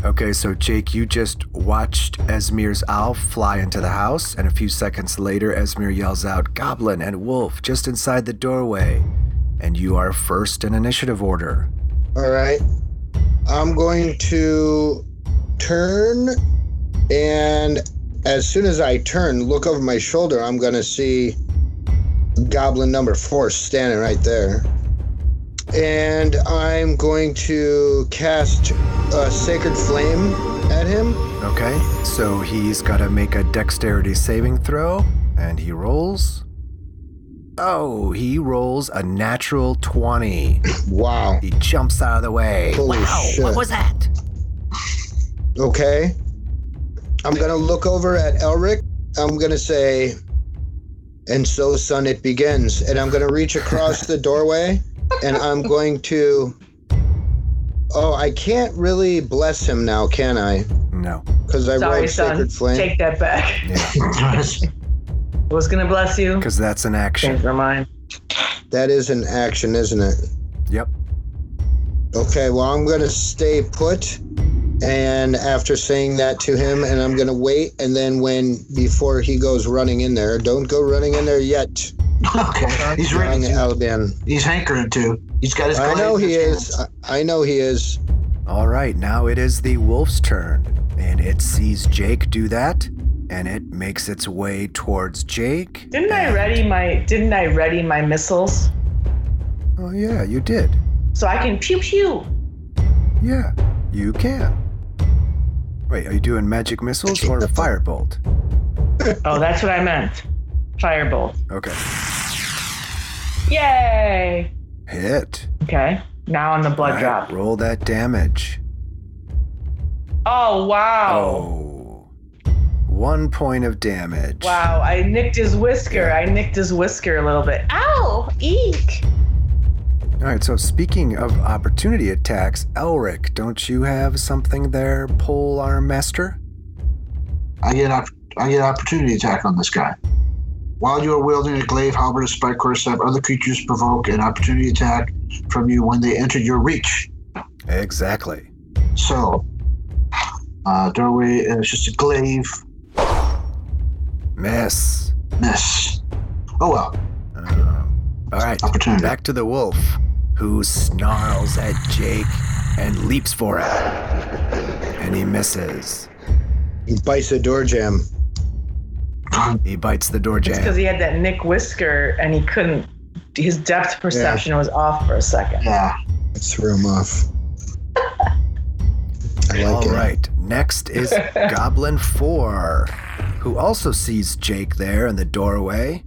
Okay, so Jake, you just watched Esmir's owl fly into the house, and a few seconds later, Esmir yells out, Goblin and Wolf just inside the doorway. And you are first in initiative order. All right. I'm going to turn, and as soon as I turn, look over my shoulder, I'm going to see goblin number four standing right there. And I'm going to cast a sacred flame at him. Okay, so he's got to make a dexterity saving throw, and he rolls. Oh, he rolls a natural 20. Wow. He jumps out of the way. Holy wow, shit. what was that? Okay. I'm going to look over at Elric. I'm going to say, and so, son, it begins. And I'm going to reach across the doorway and I'm going to. Oh, I can't really bless him now, can I? No. Because I Sorry, rolled son. Sacred Flame. Take that back. Yeah, I was gonna bless you. because that's an action. Change my mind. that is an action, isn't it? Yep. Okay, well, I'm going to stay put. And after saying that to him, and I'm going to wait. And then, when, before he goes running in there, don't go running in there yet. Okay. He's ready. Young To. Albion. He's hankering to. He's got his. I know he is. hands. I I know he is. All right, now it is the wolf's turn, and it sees Jake do that, and it makes its way towards Jake. Didn't I ready my Didn't I ready my missiles Oh yeah, you did. so I can pew pew? Yeah, you can. Wait, are you doing magic missiles or a firebolt? Oh, that's what I meant. Firebolt. Okay. Yay! Hit. Okay. Now on the blood Right, drop. Roll that damage. Oh wow! Oh. One point of damage. Wow! I nicked his whisker. I nicked his whisker a little bit. Ow! Eek! All right, so speaking of opportunity attacks, Elric, don't you have something there, polearm master? I get op- I get opportunity attack on this guy. While you are wielding a glaive, halberd, or pike, quarterstaff, other creatures provoke an opportunity attack from you when they enter your reach. Exactly. So, uh, doorway is just a glaive Miss. miss. Oh well, Uh, all right, opportunity. back to the wolf, who snarls at Jake and leaps for it. And he misses. He bites a door jamb. He bites the door It's because he had that nick whisker and he couldn't. His depth perception was off for a second. Yeah. It threw him off. I like All it. right, next is Goblin 4, who also sees Jake there in the doorway.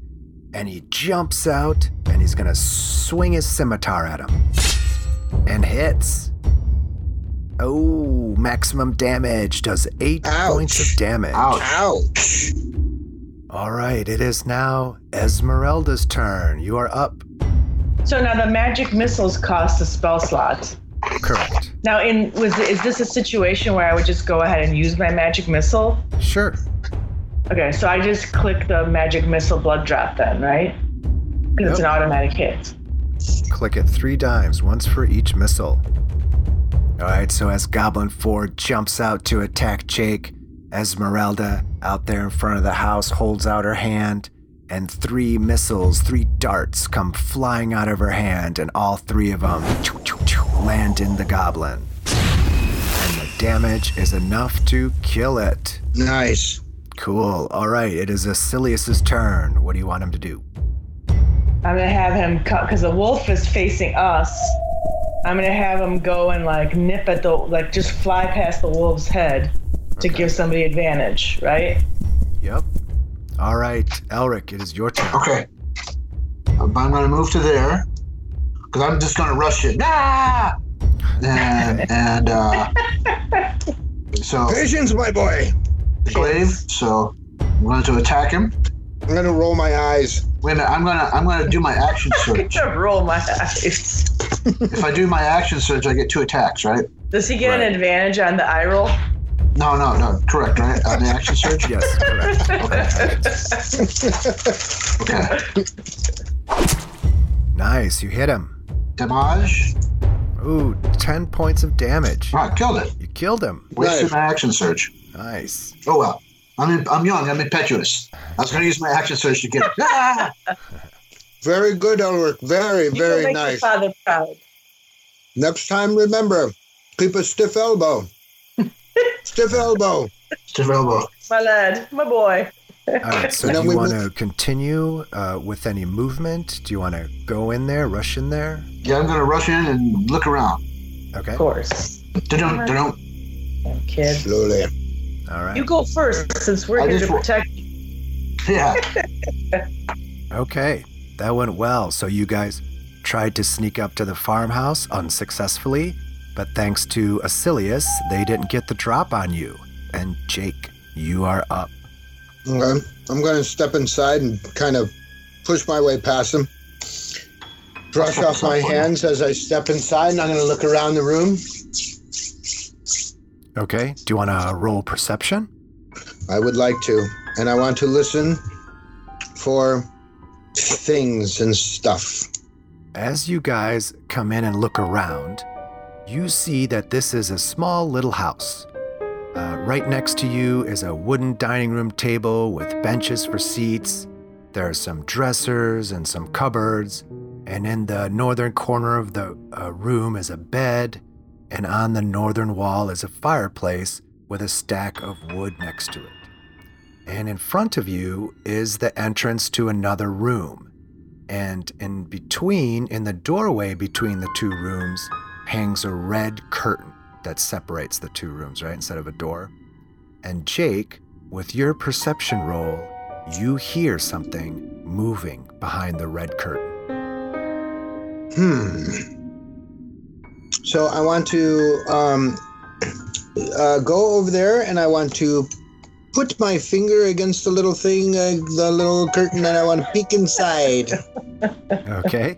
And he jumps out and he's going to swing his scimitar at him. And hits. Oh, maximum damage. Does eight Ouch. points of damage. Ouch. Ouch. All right, it is now Esmeralda's turn. You are up. So now the magic missiles cost a spell slot. Correct. Now, in was is this a situation where I would just go ahead and use my magic missile? Sure. Okay, so I just click the magic missile blood drop then, right? Because it's an automatic hit. Click it three times, once for each missile. All right, so as Goblin 4 jumps out to attack Jake, Esmeralda, out there in front of the house, holds out her hand, and three missiles, three darts, come flying out of her hand, and all three of them land in the Goblin. And the damage is enough to kill it. Nice. Cool. All right, it is Asilius's turn. What do you want him to do? I'm gonna have him cut because the wolf is facing us. I'm gonna have him go and like nip at the like just fly past the wolf's head to give somebody advantage, right? Yep. All right, Elric, it is your turn. Okay. I'm going to move to there because I'm just going to rush it. Ah! And, and uh, so Patience, my boy. the glaive. So I'm going to attack him. I'm gonna roll my eyes. Wait a minute. I'm gonna I'm gonna do my action I search. could roll my eyes. if I do my action surge, I get two attacks, right? Does he get Right. an advantage on the eye roll? No, no, no. Correct, right? On the action surge. Yes, correct. Okay. Nice, you hit him. Damage. Ooh, 10 points of damage. All right, killed it. You killed him. Wasted Nice. my action surge. Nice. Oh well. I'm in, I'm young. I'm impetuous. I was going to use my action surge to get it. Ah! Very good, Ulrich. Very, You very will make your nice. father proud. Next time, remember, keep a stiff elbow. Stiff elbow. Stiff elbow. My lad, my boy. All right, so And do you want to continue uh, with any movement? Do you want to go in there, rush in there? Yeah, I'm going to rush in and look around. Okay. Of course. Dun-dun, dun-dun. Young Kid. Slowly. All right. You go first since we're I here to wa- protect you. Yeah. Okay, that went well. So you guys tried to sneak up to the farmhouse unsuccessfully, but thanks to Asilius, they didn't get the drop on you. And Jake, you are up. Okay. I'm going to step inside and kind of push my way past him. Brush off my hands as I step inside, and I'm going to look around the room. Okay, do you want to roll perception? I would like to. And I want to listen for things and stuff. As you guys come in and look around, you see that this is a small little house. Uh, right next to you is a wooden dining room table with benches for seats. There are some dressers and some cupboards. And in the northern corner of the uh, room is a bed. And on the northern wall is a fireplace with a stack of wood next to it. And in front of you is the entrance to another room. And in between, in the doorway between the two rooms, hangs a red curtain that separates the two rooms, right? Instead of a door. And Jake, with your perception roll, you hear something moving behind the red curtain. Hmm. So I want to um, uh, go over there and I want to put my finger against the little thing, uh, the little curtain, and I want to peek inside. Okay?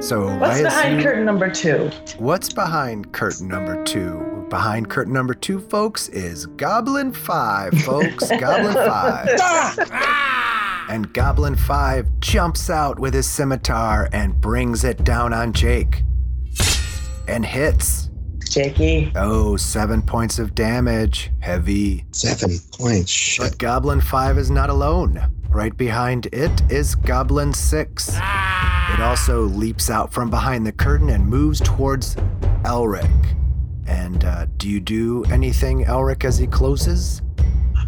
So What's behind assume- curtain number two? What's behind curtain number two? Behind curtain number two, folks, is Goblin 5, folks. Goblin 5. Ah! And Goblin 5 jumps out with his scimitar and brings it down on Jake. And hits. Jakey. Oh, seven points of damage. Heavy. Seven points. Shit. But Goblin 5 is not alone. Right behind it is Goblin 6. It also leaps out from behind the curtain and moves towards Elric. And uh, do you do anything, Elric, as he closes?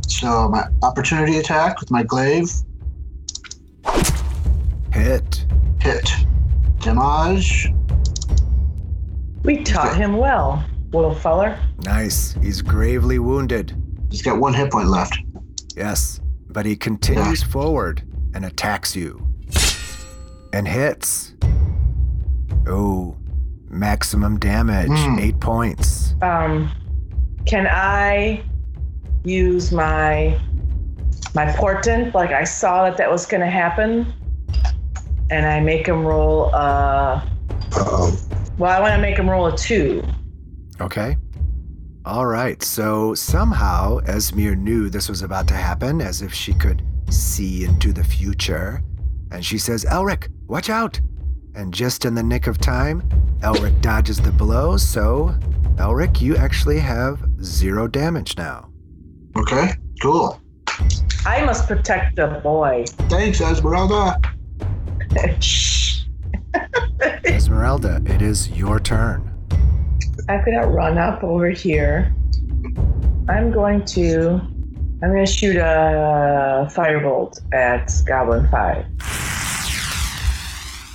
So my opportunity attack with my glaive Hit. hit. Damage. We taught him well, little feller. Nice. He's gravely wounded. He's got one hit point left. Yes. But he continues forward and attacks you. And hits. Oh, maximum damage. Hmm. Eight points. Um, can I use my my portent? Like I saw that that was going to happen, and I make him roll. Uh, Uh-oh. well, I want to make him roll a two. Okay. All right. So somehow Esmir knew this was about to happen as if she could see into the future. And she says, Elric, watch out. And just in the nick of time, Elric dodges the blow. So, Elric, you actually have zero damage now. Okay. Cool. I must protect the boy. Thanks, Esmeralda. Shh. Esmeralda, it is your turn. I'm gonna run up over here. I'm going to. I'm gonna shoot a firebolt at Goblin Five.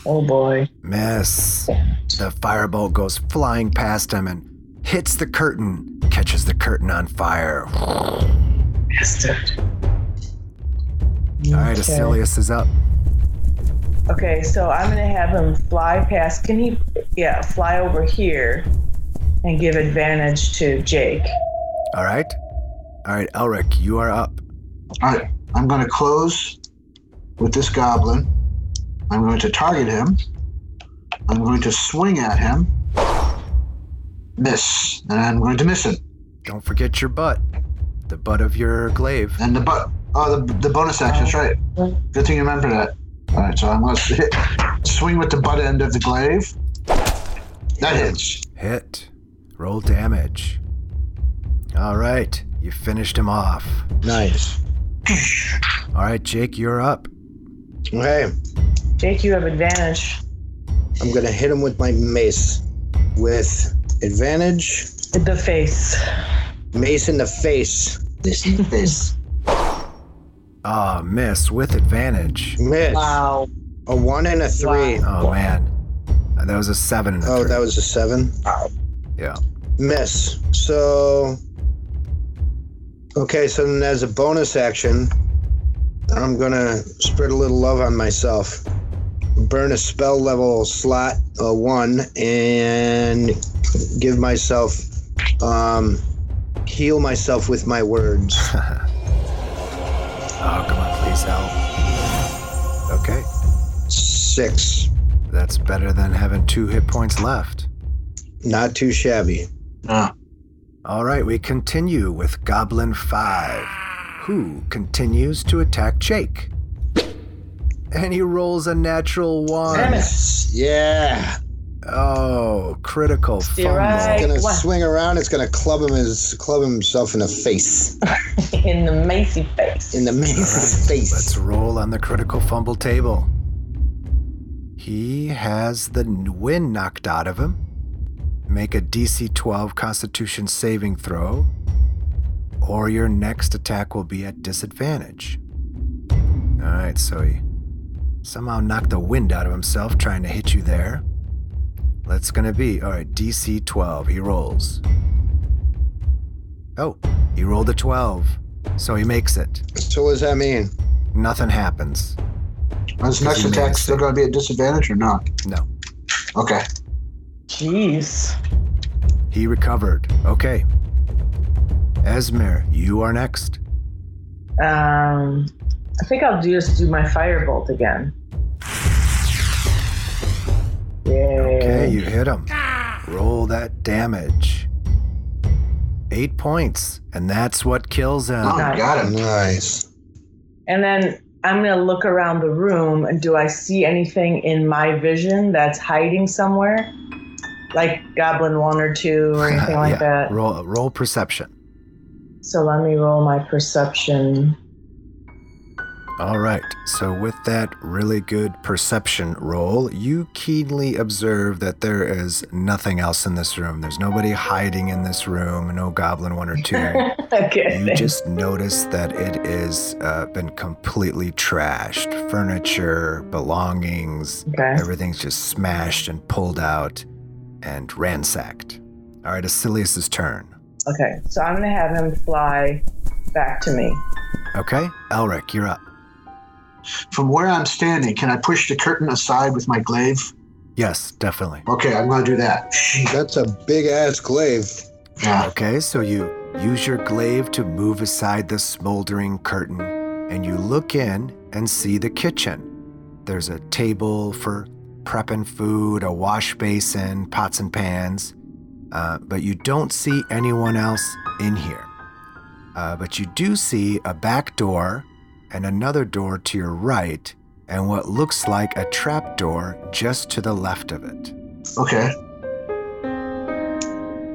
Oh boy. Miss. The firebolt goes flying past him and hits the curtain, catches the curtain on fire. All Bastard. right, Okay. Asilius is up. Okay, so I'm gonna have him fly past. Can he? Yeah, fly over here and give advantage to Jake. All right. All right, Elric, you are up. All right. I'm going to close with this goblin. I'm going to target him. I'm going to swing at him. Miss. And I'm going to miss him. Don't forget your butt. The butt of your glaive. And the but oh the, the bonus action, that's right. Good thing you remember that. All right, so I'm going to hit, swing with the butt end of the glaive. That hits. Hit. Roll damage. All right, you finished him off. Nice. All right, Jake, you're up. Okay, Jake, you have advantage. I'm gonna hit him with my mace. With advantage, Hit the face. mace in the face. This is this. Ah, miss with advantage. Miss. Wow. A one and a three. Wow. Oh man, that was a seven and a Oh, three. that was a seven. Yeah. Miss. So. Okay, so then as a bonus action, I'm gonna spread a little love on myself. Burn a spell level slot uh, one and give myself, um, heal myself with my words. Oh, come on, please help. Okay, Six. that's better than having two hit points left. Not too shabby. Yeah. All right, we continue with Goblin 5, who continues to attack Jake. And he rolls a natural one. it. Yeah. Oh, critical You're fumble. right. Gonna What? swing around. It's gonna club him his club himself in the face. In the Macy face. In the All mace's right, face. let's roll on the critical fumble table. He has the n- wind knocked out of him. Make a DC 12 Constitution saving throw, or your next attack will be at disadvantage. All right, so he somehow knocked the wind out of himself trying to hit you there. That's gonna be all right. DC 12. He rolls. Oh, he rolled a 12, so he makes it. So what does that mean? Nothing happens. Is next you made attack still going to be a disadvantage or not? No. Okay. Jeez. He recovered. Okay. Esmer, you are next. Um, I think I'll just do my firebolt again. Yay. Okay, you hit him. Roll that damage. Eight points, and that's what kills him. Oh, Nice. got him. Nice. And then I'm gonna look around the room and do I see anything in my vision that's hiding somewhere? Like Goblin one or two or anything like yeah. that. Roll roll perception. So let me roll my perception. All right. So with that really good perception roll, you keenly observe that there is nothing else in this room. There's nobody hiding in this room. No goblin one or two. okay. You thanks. just notice that it is uh, been completely trashed. Furniture, belongings, Okay. everything's just smashed and pulled out and ransacked. All right, Asilius' turn. Okay. So I'm gonna have him fly back to me. Okay, Elric, you're up. From where I'm standing, can I push the curtain aside with my glaive? Yes, definitely. Okay, I'm going to do that. That's a big ass glaive. Yeah. Okay, so you use your glaive to move aside the smoldering curtain, and you look in and see the kitchen. There's a table for prepping food, a wash basin, pots and pans, uh, but you don't see anyone else in here. Uh, but you do see a back door and another door to your right, and what looks like a trap door just to the left of it. Okay.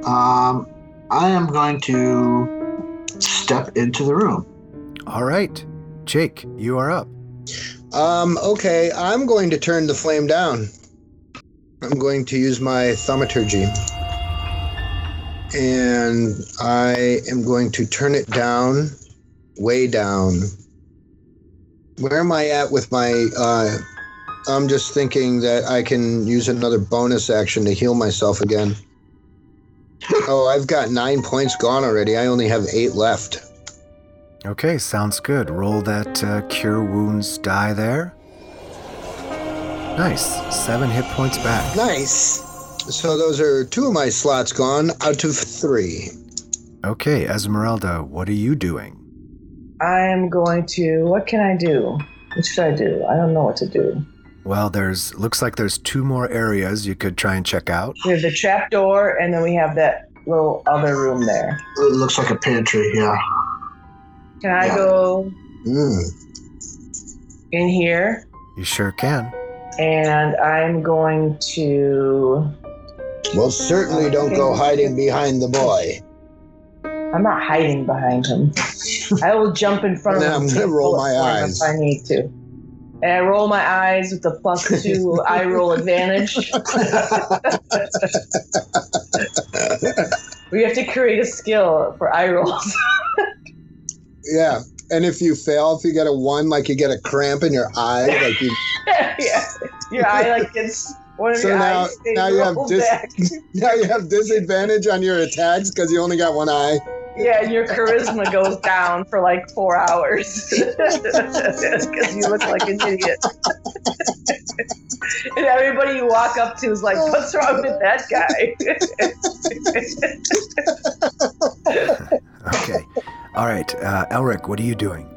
Um, I am going to step into the room. All right, Jake, you are up. Um, okay, I'm going to turn the flame down. I'm going to use my thaumaturgy. And I am going to turn it down, way down. Where am I at with my. Uh, I'm just thinking that I can use another bonus action to heal myself again. Oh, I've got nine points gone already. I only have eight left. Okay, sounds good. Roll that uh, cure wounds die there. Nice. Seven hit points back. Nice. So those are two of my slots gone out of three. Okay, Esmeralda, what are you doing? I'm going to. What can I do? What should I do? I don't know what to do. Well, there's looks like there's two more areas you could try and check out. There's have the trap door, and then we have that little other room there. It looks like a pantry, yeah. Can I Yeah. go Mm. in here You sure can. And I'm going to. Well, certainly don't go hiding behind the boy. I'm not hiding behind him. I will jump in front of him. I'm gonna roll my eyes. If I need to. And I roll my eyes with the plus two eye roll advantage. we have to create a skill for eye rolls. Yeah. And if you fail, if you get a one, like you get a cramp in your eye, like you yeah. Your eye like gets one of So your now- eyes they now you have dis- back. now you have disadvantage on your attacks because you only got one eye. Yeah, and your charisma goes down for like four hours because you look like an idiot. and everybody you walk up to is like, "What's wrong with that guy?" Okay. All right, uh, Elric, what are you doing?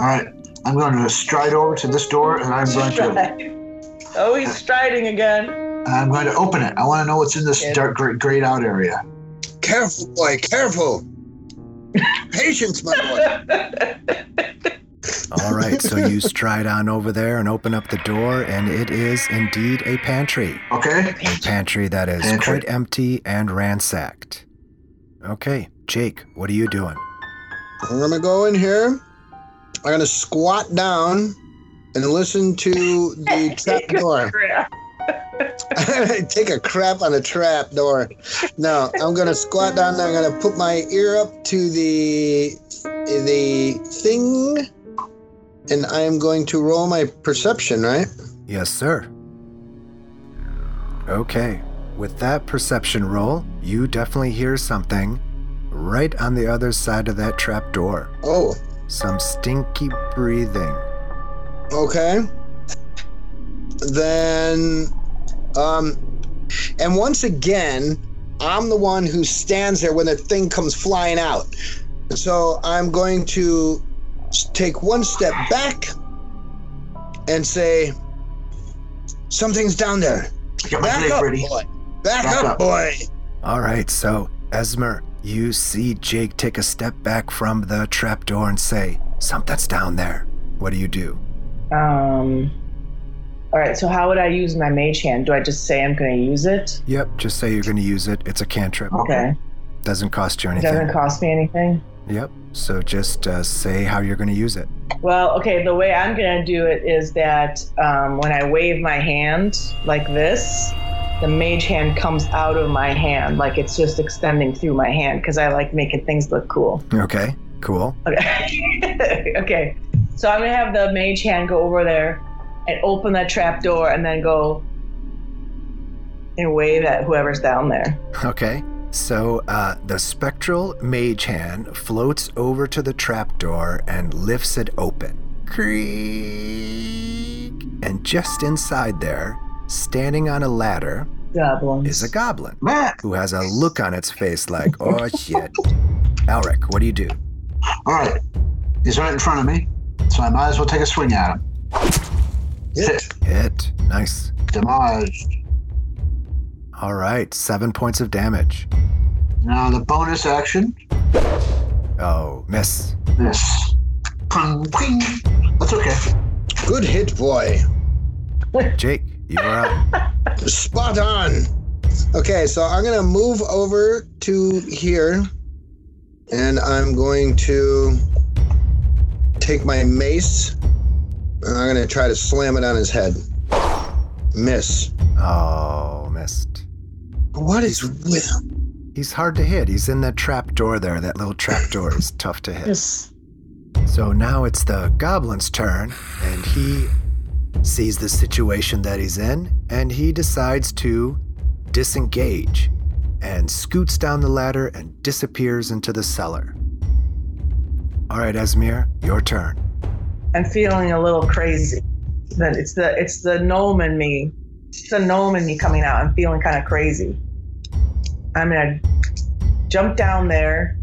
All right, I'm going to stride over to this door, and I'm going to Stride. oh, he's striding again. I'm going to open it. I want to know what's in this Yeah. dark, great, grayed out area. Careful, boy, careful. Patience, my boy. All right, so you stride on over there and open up the door, and it is indeed a pantry. Okay. A pantry that is Pantry. quite empty and ransacked. Okay, Jake, what are you doing? I'm gonna go in here. I'm gonna squat down and listen to the trap door. Take a crap on a trap door. No, I'm gonna squat down. and I'm gonna put my ear up to the the thing, and I am going to roll my perception. Right? Yes, sir. Okay, with that perception roll, you definitely hear something right on the other side of that trap door. Oh, Some stinky breathing. okay. Then, um, and once again, I'm the one who stands there when the thing comes flying out. So I'm going to take one step back and say, Something's down there. Get my Back knife up, boy. Back, Back up, up. boy. All right, so Esmer, you see Jake take a step back from the trapdoor and say, Something's down there. What do you do? Um. All right. So how would I use my mage hand? Do I just say I'm going to use it? Yep, just say you're going to use it. It's a cantrip. Okay. Doesn't cost you anything. doesn't cost me anything. Yep, so just uh, say how you're going to use it. Well, okay, the way I'm going to do it is that um, when I wave my hand like this, the mage hand comes out of my hand, like it's just extending through my hand because I like making things look cool. Okay, cool. Okay. okay. So I'm going to have the mage hand go over there and open that trap door and then go and wave at whoever's down there. Okay, so uh, the spectral mage hand floats over to the trapdoor and lifts it open. Creak! And just inside there, standing on a ladder, Goblins. is a goblin Man, who has a look on its face like, oh shit. Alric, what do you do? all right. He's right in front of me, so I might as well take a swing at him. Hit. Hit. Nice. Demolished. All right, seven points of damage. Now the bonus action. Oh, miss. This. Pung, ping. That's okay. Good hit, boy. Jake, you are up. Spot on. Okay, so I'm gonna move over to here, and I'm going to take my mace, and I'm gonna try to slam it on his head. Miss. Oh, missed. What is with him? He's hard to hit. He's in that trap door there. That little trap door is tough to hit. Yes. So now it's the goblin's turn, and he sees the situation that he's in, and he decides to disengage and scoots down the ladder and disappears into the cellar. All right, Esmir, your turn. I'm feeling a little crazy. That it's the it's the gnome in me. It's the gnome in me coming out. I'm feeling kind of crazy. I'm gonna jump down there,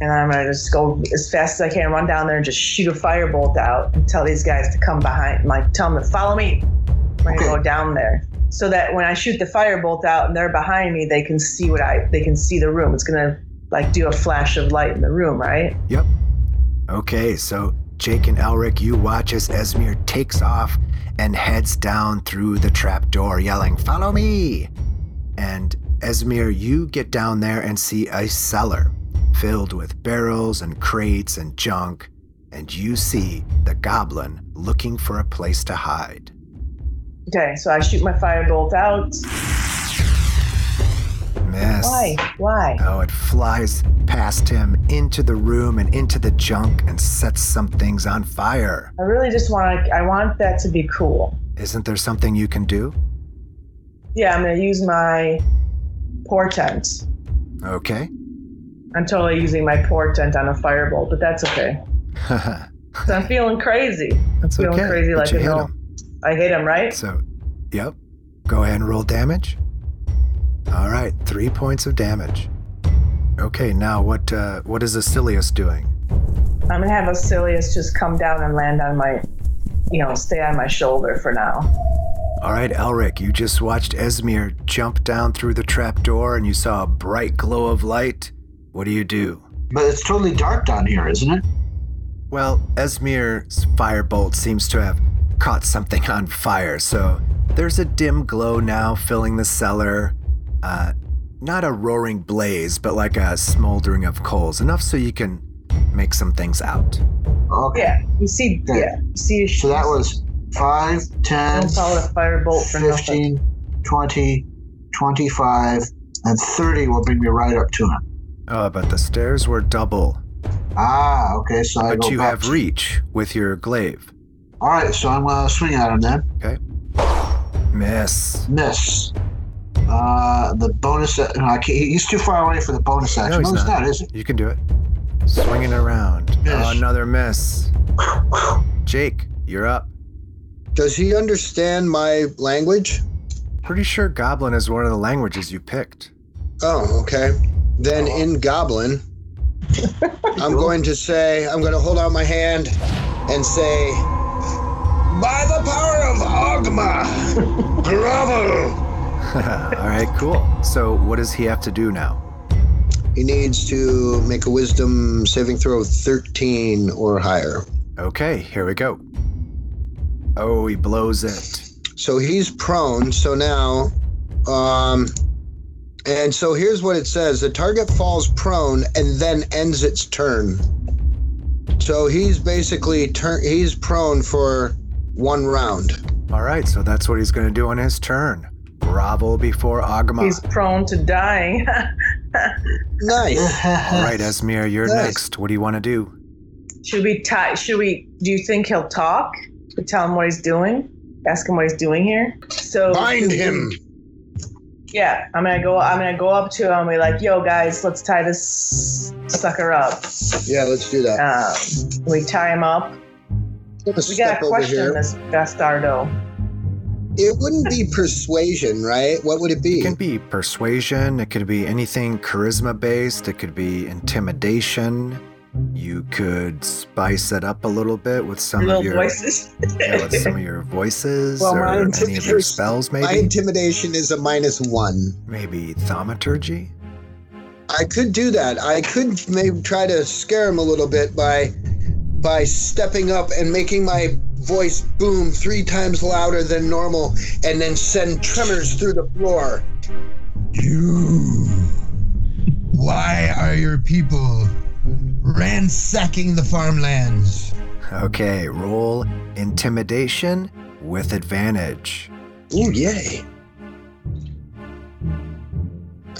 and I'm gonna just go as fast as I can, run down there, and just shoot a firebolt out, and tell these guys to come behind. Like tell them to follow me. I'm gonna go down there, so that when I shoot the firebolt out and they're behind me, they can see what I they can see the room. It's gonna like do a flash of light in the room, right? Yep. Okay, so Jake and Elric, you watch as Esmir takes off and heads down through the trap door, yelling, Follow me! And Esmir, you get down there and see a cellar filled with barrels and crates and junk, and you see the goblin looking for a place to hide. Okay, so I shoot my firebolt out. Miss. Why? Why? Oh, it flies past him into the room and into the junk and sets some things on fire. I really just want to. I want that to be cool. Isn't there something you can do? Yeah, I'm gonna use my portent. Okay. I'm totally using my portent on a fireball, but that's okay. So I'm feeling crazy. That's Feeling okay. crazy but like a hit him. I hit him, right? So, yep. Go ahead and roll damage. All right, three points of damage. Okay, now what? Uh, what is Asilius doing? I'm gonna have Asilius just come down and land on my, you know, stay on my shoulder for now. All right, Elric, you just watched Esmir jump down through the trapdoor and you saw a bright glow of light. What do you do? But it's totally dark down here, isn't it? Well, Esmir's firebolt seems to have caught something on fire, so there's a dim glow now filling the cellar. Uh, not a roaring blaze, but like a smoldering of coals, enough so you can make some things out. Okay. Yeah, you see, Okay. yeah, you see. So that was 5, I 10, don't call it a firebolt for nothing. 20, 25, and 30 will bring me right up to him. Oh, but the stairs were double. Ah, okay, so I But you back have to- reach with your glaive. All right, so I'm going to swing at him then. Okay. Miss. Miss. Uh, the bonus. No, I can't, he's too far away for the bonus action. he's No, he's not. not, is he? You can do it. Swinging around. Miss. Oh, another miss. Jake, you're up. Does he understand my language? Pretty sure Goblin is one of the languages you picked. Oh, okay. Then in Goblin, I'm going to say, I'm going to hold out my hand and say, By the power of Ogma, grovel! All right, cool. So, what does he have to do now? He needs to make a wisdom saving throw of 13 or higher. Okay, here we go. Oh, he blows it. So he's prone. So now, um, and so here's what it says: the target falls prone and then ends its turn. So he's basically turn. He's prone for one round. All right, so that's what he's going to do on his turn. Grovel before Ogma. He's prone to dying. Nice. All right, Esmir, you're Nice. next. What do you want to do? should we tie? Should we? Do you think he'll talk? We tell him what he's doing. Ask him what he's doing here. So Bind him. Yeah, I'm gonna go. I'm gonna go up to him and be like, "Yo, guys, let's tie this sucker up." Yeah, let's do that. Um, we tie him up. We step got a question, here. this Bastardo. It wouldn't be persuasion, right? What would it be? It can be persuasion, it could be anything charisma based, it could be intimidation. You could spice it up a little bit with some Little of your voices. yeah, with some of your voices Well, or any of your intimidation- spells My maybe. intimidation is a minus one. maybe thaumaturgy? I could do that. I could maybe try to scare him a little bit by by stepping up and making my voice boom three times louder than normal and then send tremors through the floor. You. Why are your people ransacking the farmlands? Okay, roll intimidation with advantage. Ooh, yay.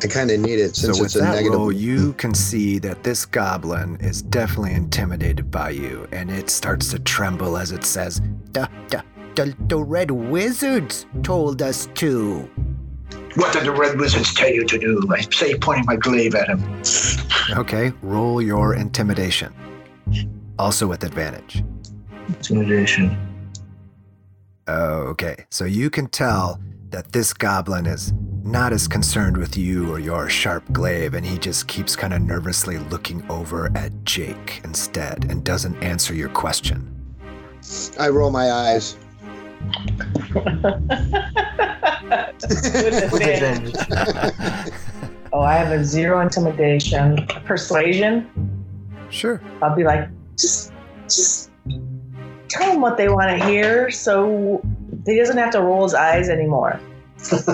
I kind of need it since so with it's a that negative. roll, you can see that this goblin is definitely intimidated by you, and it starts to tremble as it says, "The the the, the red wizards told us to." What did the red wizards tell you to do? I say, pointing my glaive at him. Okay, roll your intimidation, also with advantage. Intimidation. Okay, so you can tell that this goblin is not as concerned with you or your sharp glaive, and he just keeps kind of nervously looking over at Jake instead and doesn't answer your question. I roll my eyes. With With advantage. oh, I have a zero intimidation. Persuasion. Sure. I'll be like, just, just tell them what they want to hear. So he doesn't have to roll his eyes anymore. So,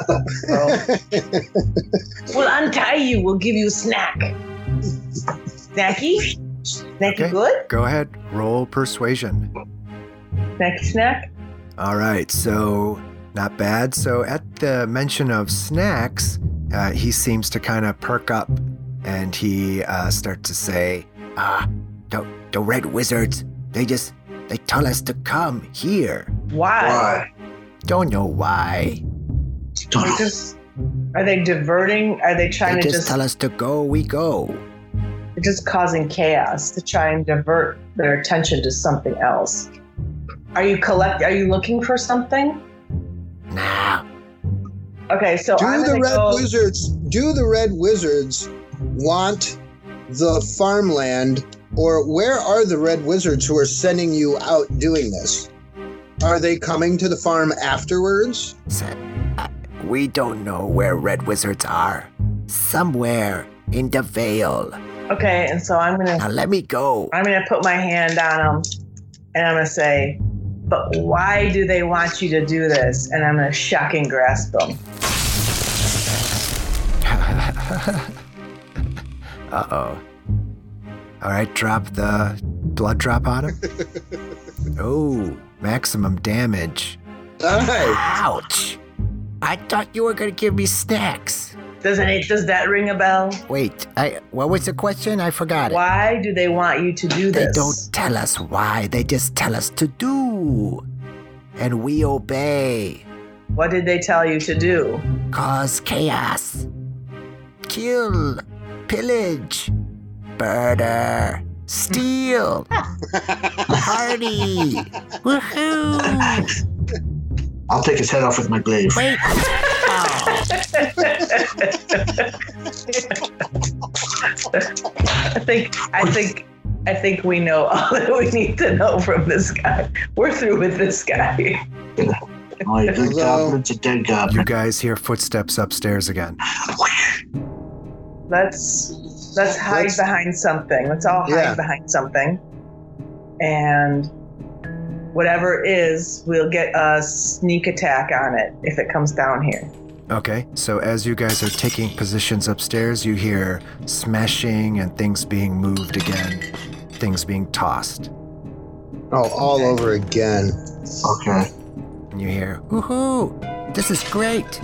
we'll untie you. We'll give you a snack. Snacky? Snacky Okay. good? Go ahead, roll persuasion. Snacky snack? All right, so not bad. So at the mention of snacks, uh, he seems to kind of perk up and he uh, starts to say, Ah, the, the red wizards, they just, they tell us to come here. Why? Why? Don't know why. Don't know. just are they diverting? Are they trying They to just, just tell us to go, we go. They're just causing chaos to try and divert their attention to something else. Are you collect? Are you looking for something? Nah, Okay, so I'm do the red go. wizards do the red wizards want the farmland or where are the red wizards who are sending you out doing this are they coming to the farm afterwards uh, we don't know where red wizards are. Somewhere in the Vale. Okay, and so I'm gonna Now let me go. I'm gonna put my hand on them, and I'm gonna say, "But why do they want you to do this?" And I'm gonna shocking grasp them. uh oh. All right, drop the blood drop on him. oh, maximum damage. all right Ouch! I thought you were gonna give me snacks. Doesn't it? Does that ring a bell? Wait, I what was the question? I forgot it. Why do they want you to do this? They don't tell us why, they just tell us to do. And we obey. What did they tell you to do? Cause chaos. Kill. Pillage. Murder. Steal. Party. Woohoo. I'll take his head off with my glaive. Wait. Oh, I think I think I think we know all that we need to know from this guy. We're through with this guy. Oh, you good Hello? goblin's a dead You guys hear footsteps upstairs again. Let's let's hide Let's- behind something. Let's all hide Yeah. behind something. And whatever it is, we'll get a sneak attack on it if it comes down here. Okay, so as you guys are taking positions upstairs, you hear smashing and things being moved again, things being tossed. oh all over again Okay. And you hear, woohoo. This is great.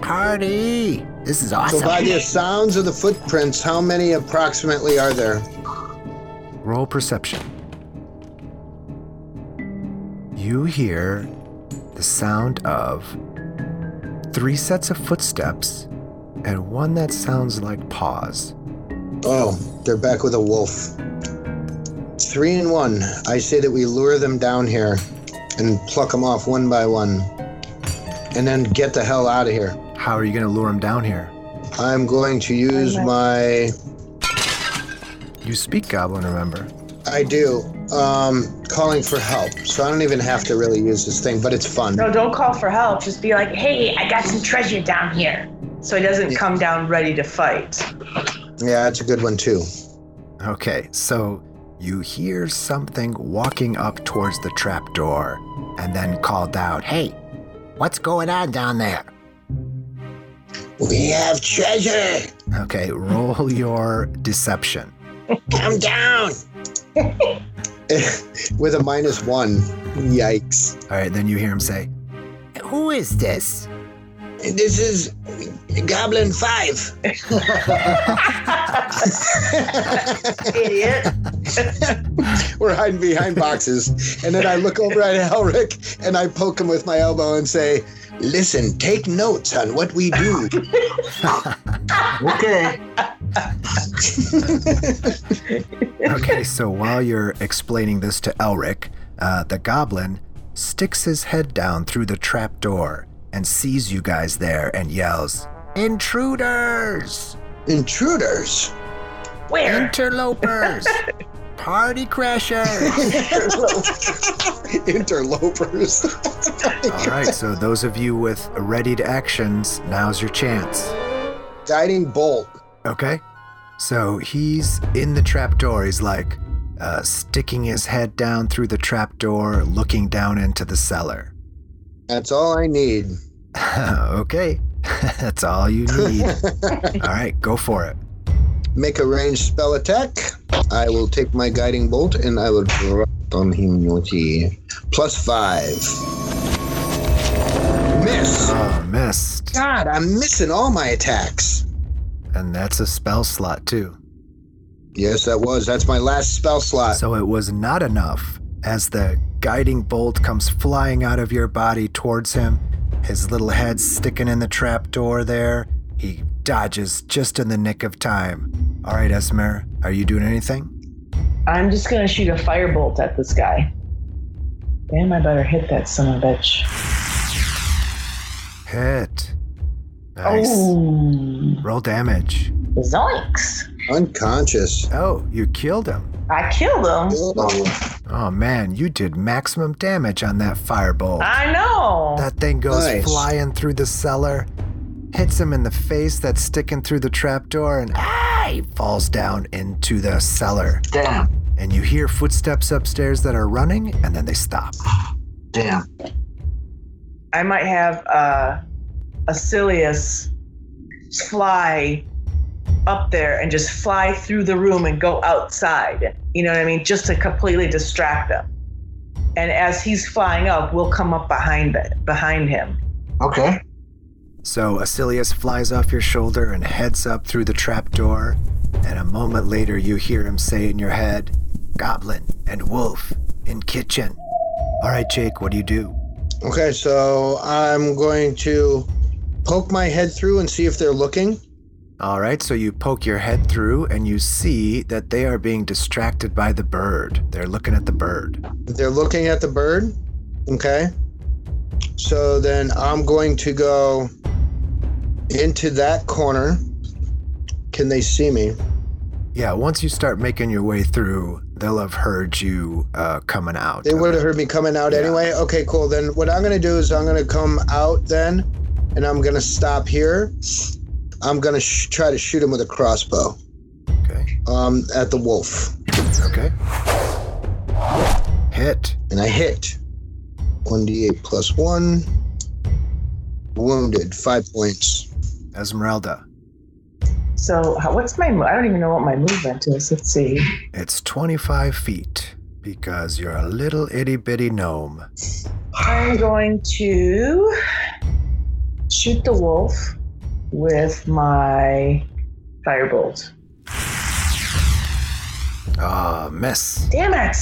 Party. This is awesome. so by the sounds of the footprints how many approximately are there roll perception. You hear the sound of three sets of footsteps and one that sounds like paws. oh they're back with a wolf three and one i say that we lure them down here and pluck them off one by one and then get the hell out of here How are you going to lure them down here? I'm going to use my. You speak goblin, remember? I do. Um, calling for help. So I don't even have to really use this thing, but it's fun. No, don't call for help. Just be like, hey, I got some treasure down here. So he doesn't Yeah. come down ready to fight. Yeah, that's a good one too. Okay, so you hear something walking up towards the trapdoor and then called out, Hey, what's going on down there? We have treasure. Okay, roll your deception. Come down. With a minus one. Yikes. All right, then you hear him say, Who is this? This is Goblin 5. Idiot. We're hiding behind boxes. And then I look over at Elric and I poke him with my elbow and say, Listen, take notes on what we do. Okay. Okay, so while you're explaining this to Elric, uh, the goblin sticks his head down through the trap door and sees you guys there and yells, Intruders! Intruders. Where? Interlopers! Party crashers! Interlopers. All right, so those of you with readied actions, now's your chance. Guiding bolt. Okay? So he's in the trapdoor. He's like uh, sticking his head down through the trapdoor, looking down into the cellar. That's all I need. okay. That's all you need. all right, go for it. Make a ranged spell attack. I will take my guiding bolt and I will drop on him with the plus five. Miss. Oh, missed. God, I'm missing all my attacks. And that's a spell slot, too. Yes, that was. That's my last spell slot. So it was not enough. As the guiding bolt comes flying out of your body towards him, his little head sticking in the trap door there, he dodges just in the nick of time. All right, Esmer, are you doing anything? I'm just gonna shoot a firebolt at this guy. Damn, I better hit that son of a bitch. Hit. Nice. Oh, Roll damage. zoinks! Unconscious. Oh, you killed him. I killed him. Oh man, you did maximum damage on that firebolt. I know. That thing goes Nice. flying through the cellar, hits him in the face that's sticking through the trapdoor, and ah, he falls down into the cellar. Damn. And you hear footsteps upstairs that are running, and then they stop. Damn. I might have uh, Acilius fly up there and just fly through the room and go outside. You know what I mean? Just to completely distract them. And as he's flying up, we'll come up behind it, behind him. Okay. So Acilius flies off your shoulder and heads up through the trapdoor, and a moment later you hear him say in your head, Goblin and Wolf in kitchen. All right, Jake, what do you do? Okay, so I'm going to poke my head through and see if they're looking. All right, so you poke your head through and you see that they are being distracted by the bird. They're looking at the bird. They're looking at the bird. Okay. So then I'm going to go into that corner. Can they see me? Yeah, once you start making your way through, they'll have heard you uh, coming out. They would have heard me coming out Yeah. anyway. Okay, cool. Then what I'm going to do is I'm going to come out then and I'm going to stop here. I'm going to sh- try to shoot him with a crossbow Okay. um, at the wolf. Okay. Hit. And I hit. 1d8 plus 1. Wounded. 5 points. Esmeralda. So, what's my? I don't even know what my movement is. Let's see. It's 25 feet because you're a little itty bitty gnome. I'm going to shoot the wolf with my firebolt. Ah, miss. Damn it!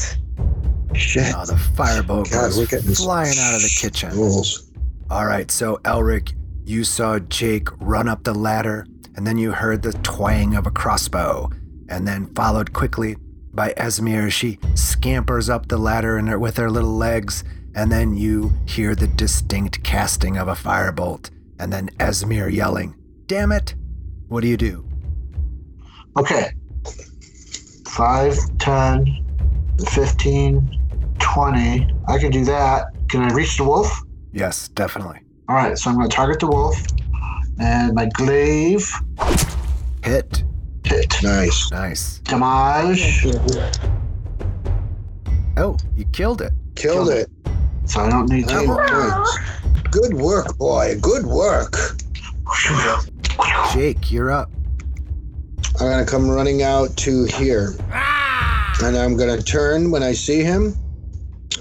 Shit. Oh, the firebolt God, goes we're flying out of the kitchen. Rules. All right, so Elric, you saw Jake run up the ladder, and then you heard the twang of a crossbow, and then followed quickly by Esmir. She scampers up the ladder in her, with her little legs, and then you hear the distinct casting of a firebolt, and then Esmir yelling, Damn it! What do you do? Okay. 5, 10, 15, 20. I can do that. Can I reach the wolf? Yes, definitely. All right, so I'm going to target the wolf. And my glaive Hit. hit. Nice. Nice. Damage. Oh, you killed it. Killed it. So I don't need Nine to. points. Good work, boy. Good work. Jake, you're up. I'm gonna come running out to here, ah! and I'm gonna turn when I see him.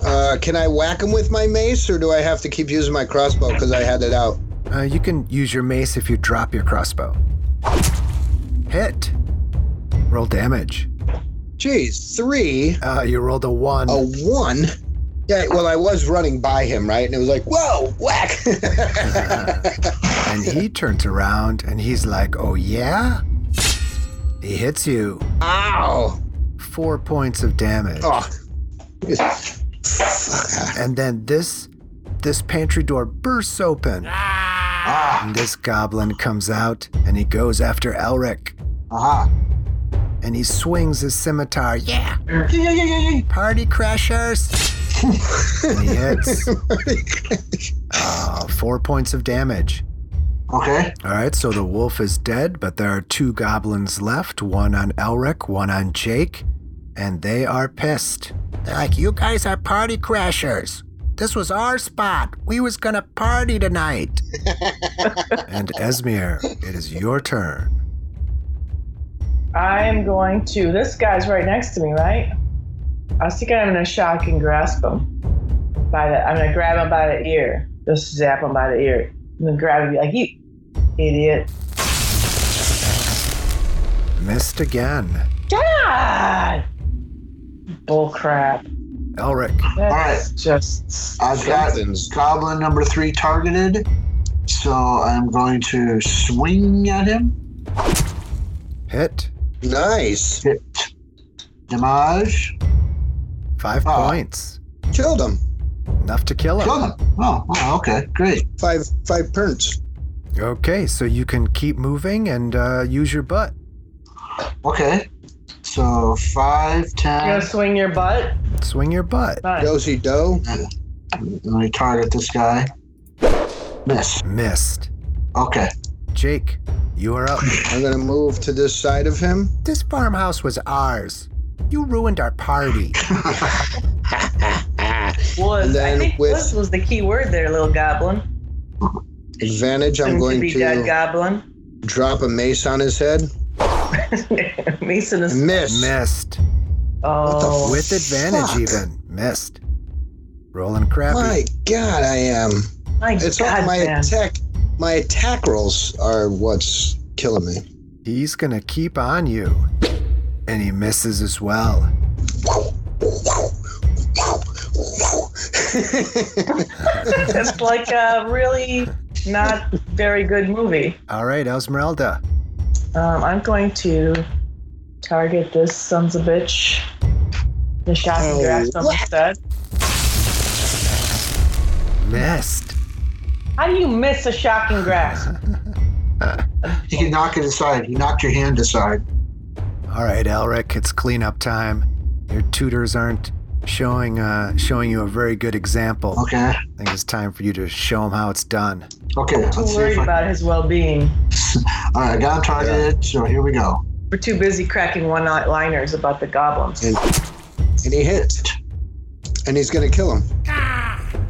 Uh, can I whack him with my mace, or do I have to keep using my crossbow because I had it out? Uh, you can use your mace if you drop your crossbow. Hit. Roll damage. Jeez, three, Uh, you rolled a one. a one. Yeah, well, I was running by him, right? And it was like, whoa, whack. And he turns around and he's like, oh yeah? He hits you. Ow. Four points of damage. Oh. And then this this pantry door bursts open. Ah. And this goblin comes out and he goes after Elric. Aha. And he swings his scimitar. Yeah! Party crashers! and he hits. Oh, four points of damage. Okay. All right, so the wolf is dead, but there are two goblins left one on Elric, one on Jake, and they are pissed. They're like, You guys are party crashers. This was our spot. We was gonna party tonight. And Esmir, it is your turn. I'm going to. This guy's right next to me, right? I was thinking I'm gonna shocking grasp him by the. I'm gonna grab him by the ear. Just zap him by the ear. I'm gonna grab him be like, "You idiot!" Missed again. God! Bull crap. Elric, That's just. I've got goblin number three targeted, so I'm going to swing at him. hit. Nice. Hit. Damage. Five Ah. points. Killed him. Enough to kill him. Kill him. Oh, wow, okay, great. Five five perns. Okay, so you can keep moving and uh, use your butt. Okay. So five, ten. You ten. gonna swing your butt? Swing your butt. Fine. Dozy doe. Let me target this guy. Miss. Missed. Okay. Jake, you are up. I'm gonna move to this side of him. This farmhouse was ours. You ruined our party. Was And then I think with- was was the key word there, little goblin. Advantage. I'm Soon going to be dead to goblin. drop a mace on his head Mason is. and miss. Missed. Oh, With advantage, Fuck. even. Missed. Rolling crappy. My God, I am. my It's God, all my man. attack. My attack rolls are what's killing me. He's gonna keep on you. And he misses as well. It's like a really not very good movie. All right, Esmeralda. Um, I'm going to target this son's of a bitch. The shot and Oh, grasp instead. Missed. How do you miss a shocking grasp? You can knock it aside. You knocked your hand aside. All right, Elric, it's cleanup time. Your tutors aren't showing uh, showing you a very good example. Okay. I think it's time for you to show him how it's done. Okay. Too Let's see worried I. about his well-being. All right, I got him targeted. So here we go. We're too busy cracking one-liners about the goblins. and, and he hit. And he's gonna kill him.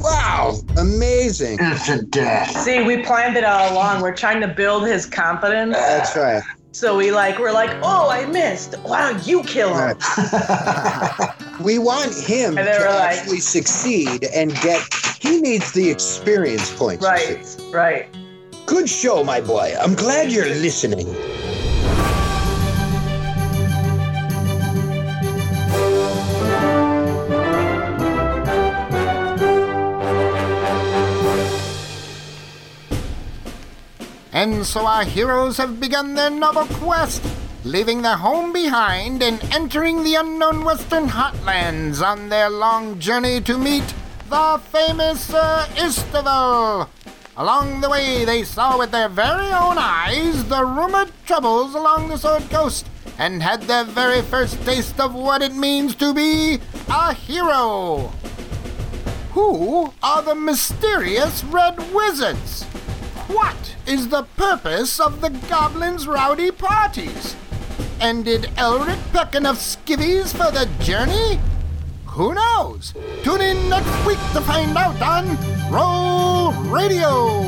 Wow! Amazing. Instant death. See, we planned it all along. We're trying to build his confidence. That's right. So we like, we're like, oh, I missed. Why don't you kill him? We want him to like- actually succeed and get. He needs the mm. experience points. Right, right. Good show, my boy. I'm glad you're listening. And so our heroes have begun their novel quest, leaving their home behind and entering the unknown western Heartlands on their long journey to meet the famous Sir Isteval. Along the way, they saw with their very own eyes the rumored troubles along the Sword Coast and had their very first taste of what it means to be a hero. Who are the mysterious Red Wizards? What is the purpose of the goblins' rowdy parties? And did Elric peck enough skivvies for the journey? Who knows? Tune in next week to find out on Role Radio.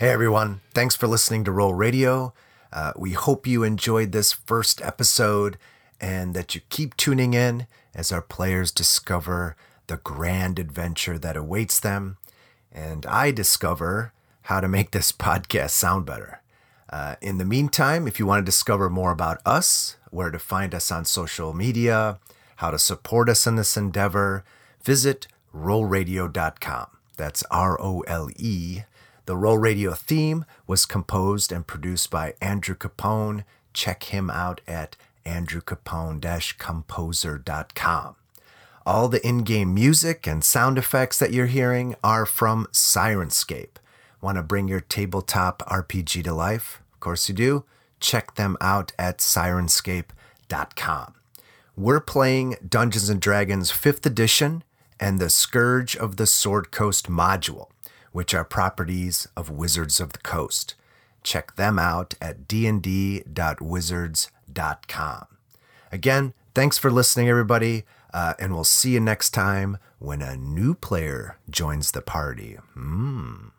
Hey everyone, thanks for listening to Role Radio. Uh, we hope you enjoyed this first episode and that you keep tuning in as our players discover the grand adventure that awaits them. And I discover how to make this podcast sound better. Uh, in the meantime, if you want to discover more about us, where to find us on social media, how to support us in this endeavor, visit roleradio.com. That's R O L E. The Role Radio theme was composed and produced by Andrew Capone. Check him out at andrewcapone-composer.com. All the in-game music and sound effects that you're hearing are from Syrinscape. Want to bring your tabletop RPG to life? Of course you do. Check them out at syrinscape.com. We're playing Dungeons and Dragons 5th edition and the Scourge of the Sword Coast module, which are properties of Wizards of the Coast. Check them out at dnd.wizards.com. Again, thanks for listening, everybody, uh, and we'll see you next time when a new player joins the party. Mm.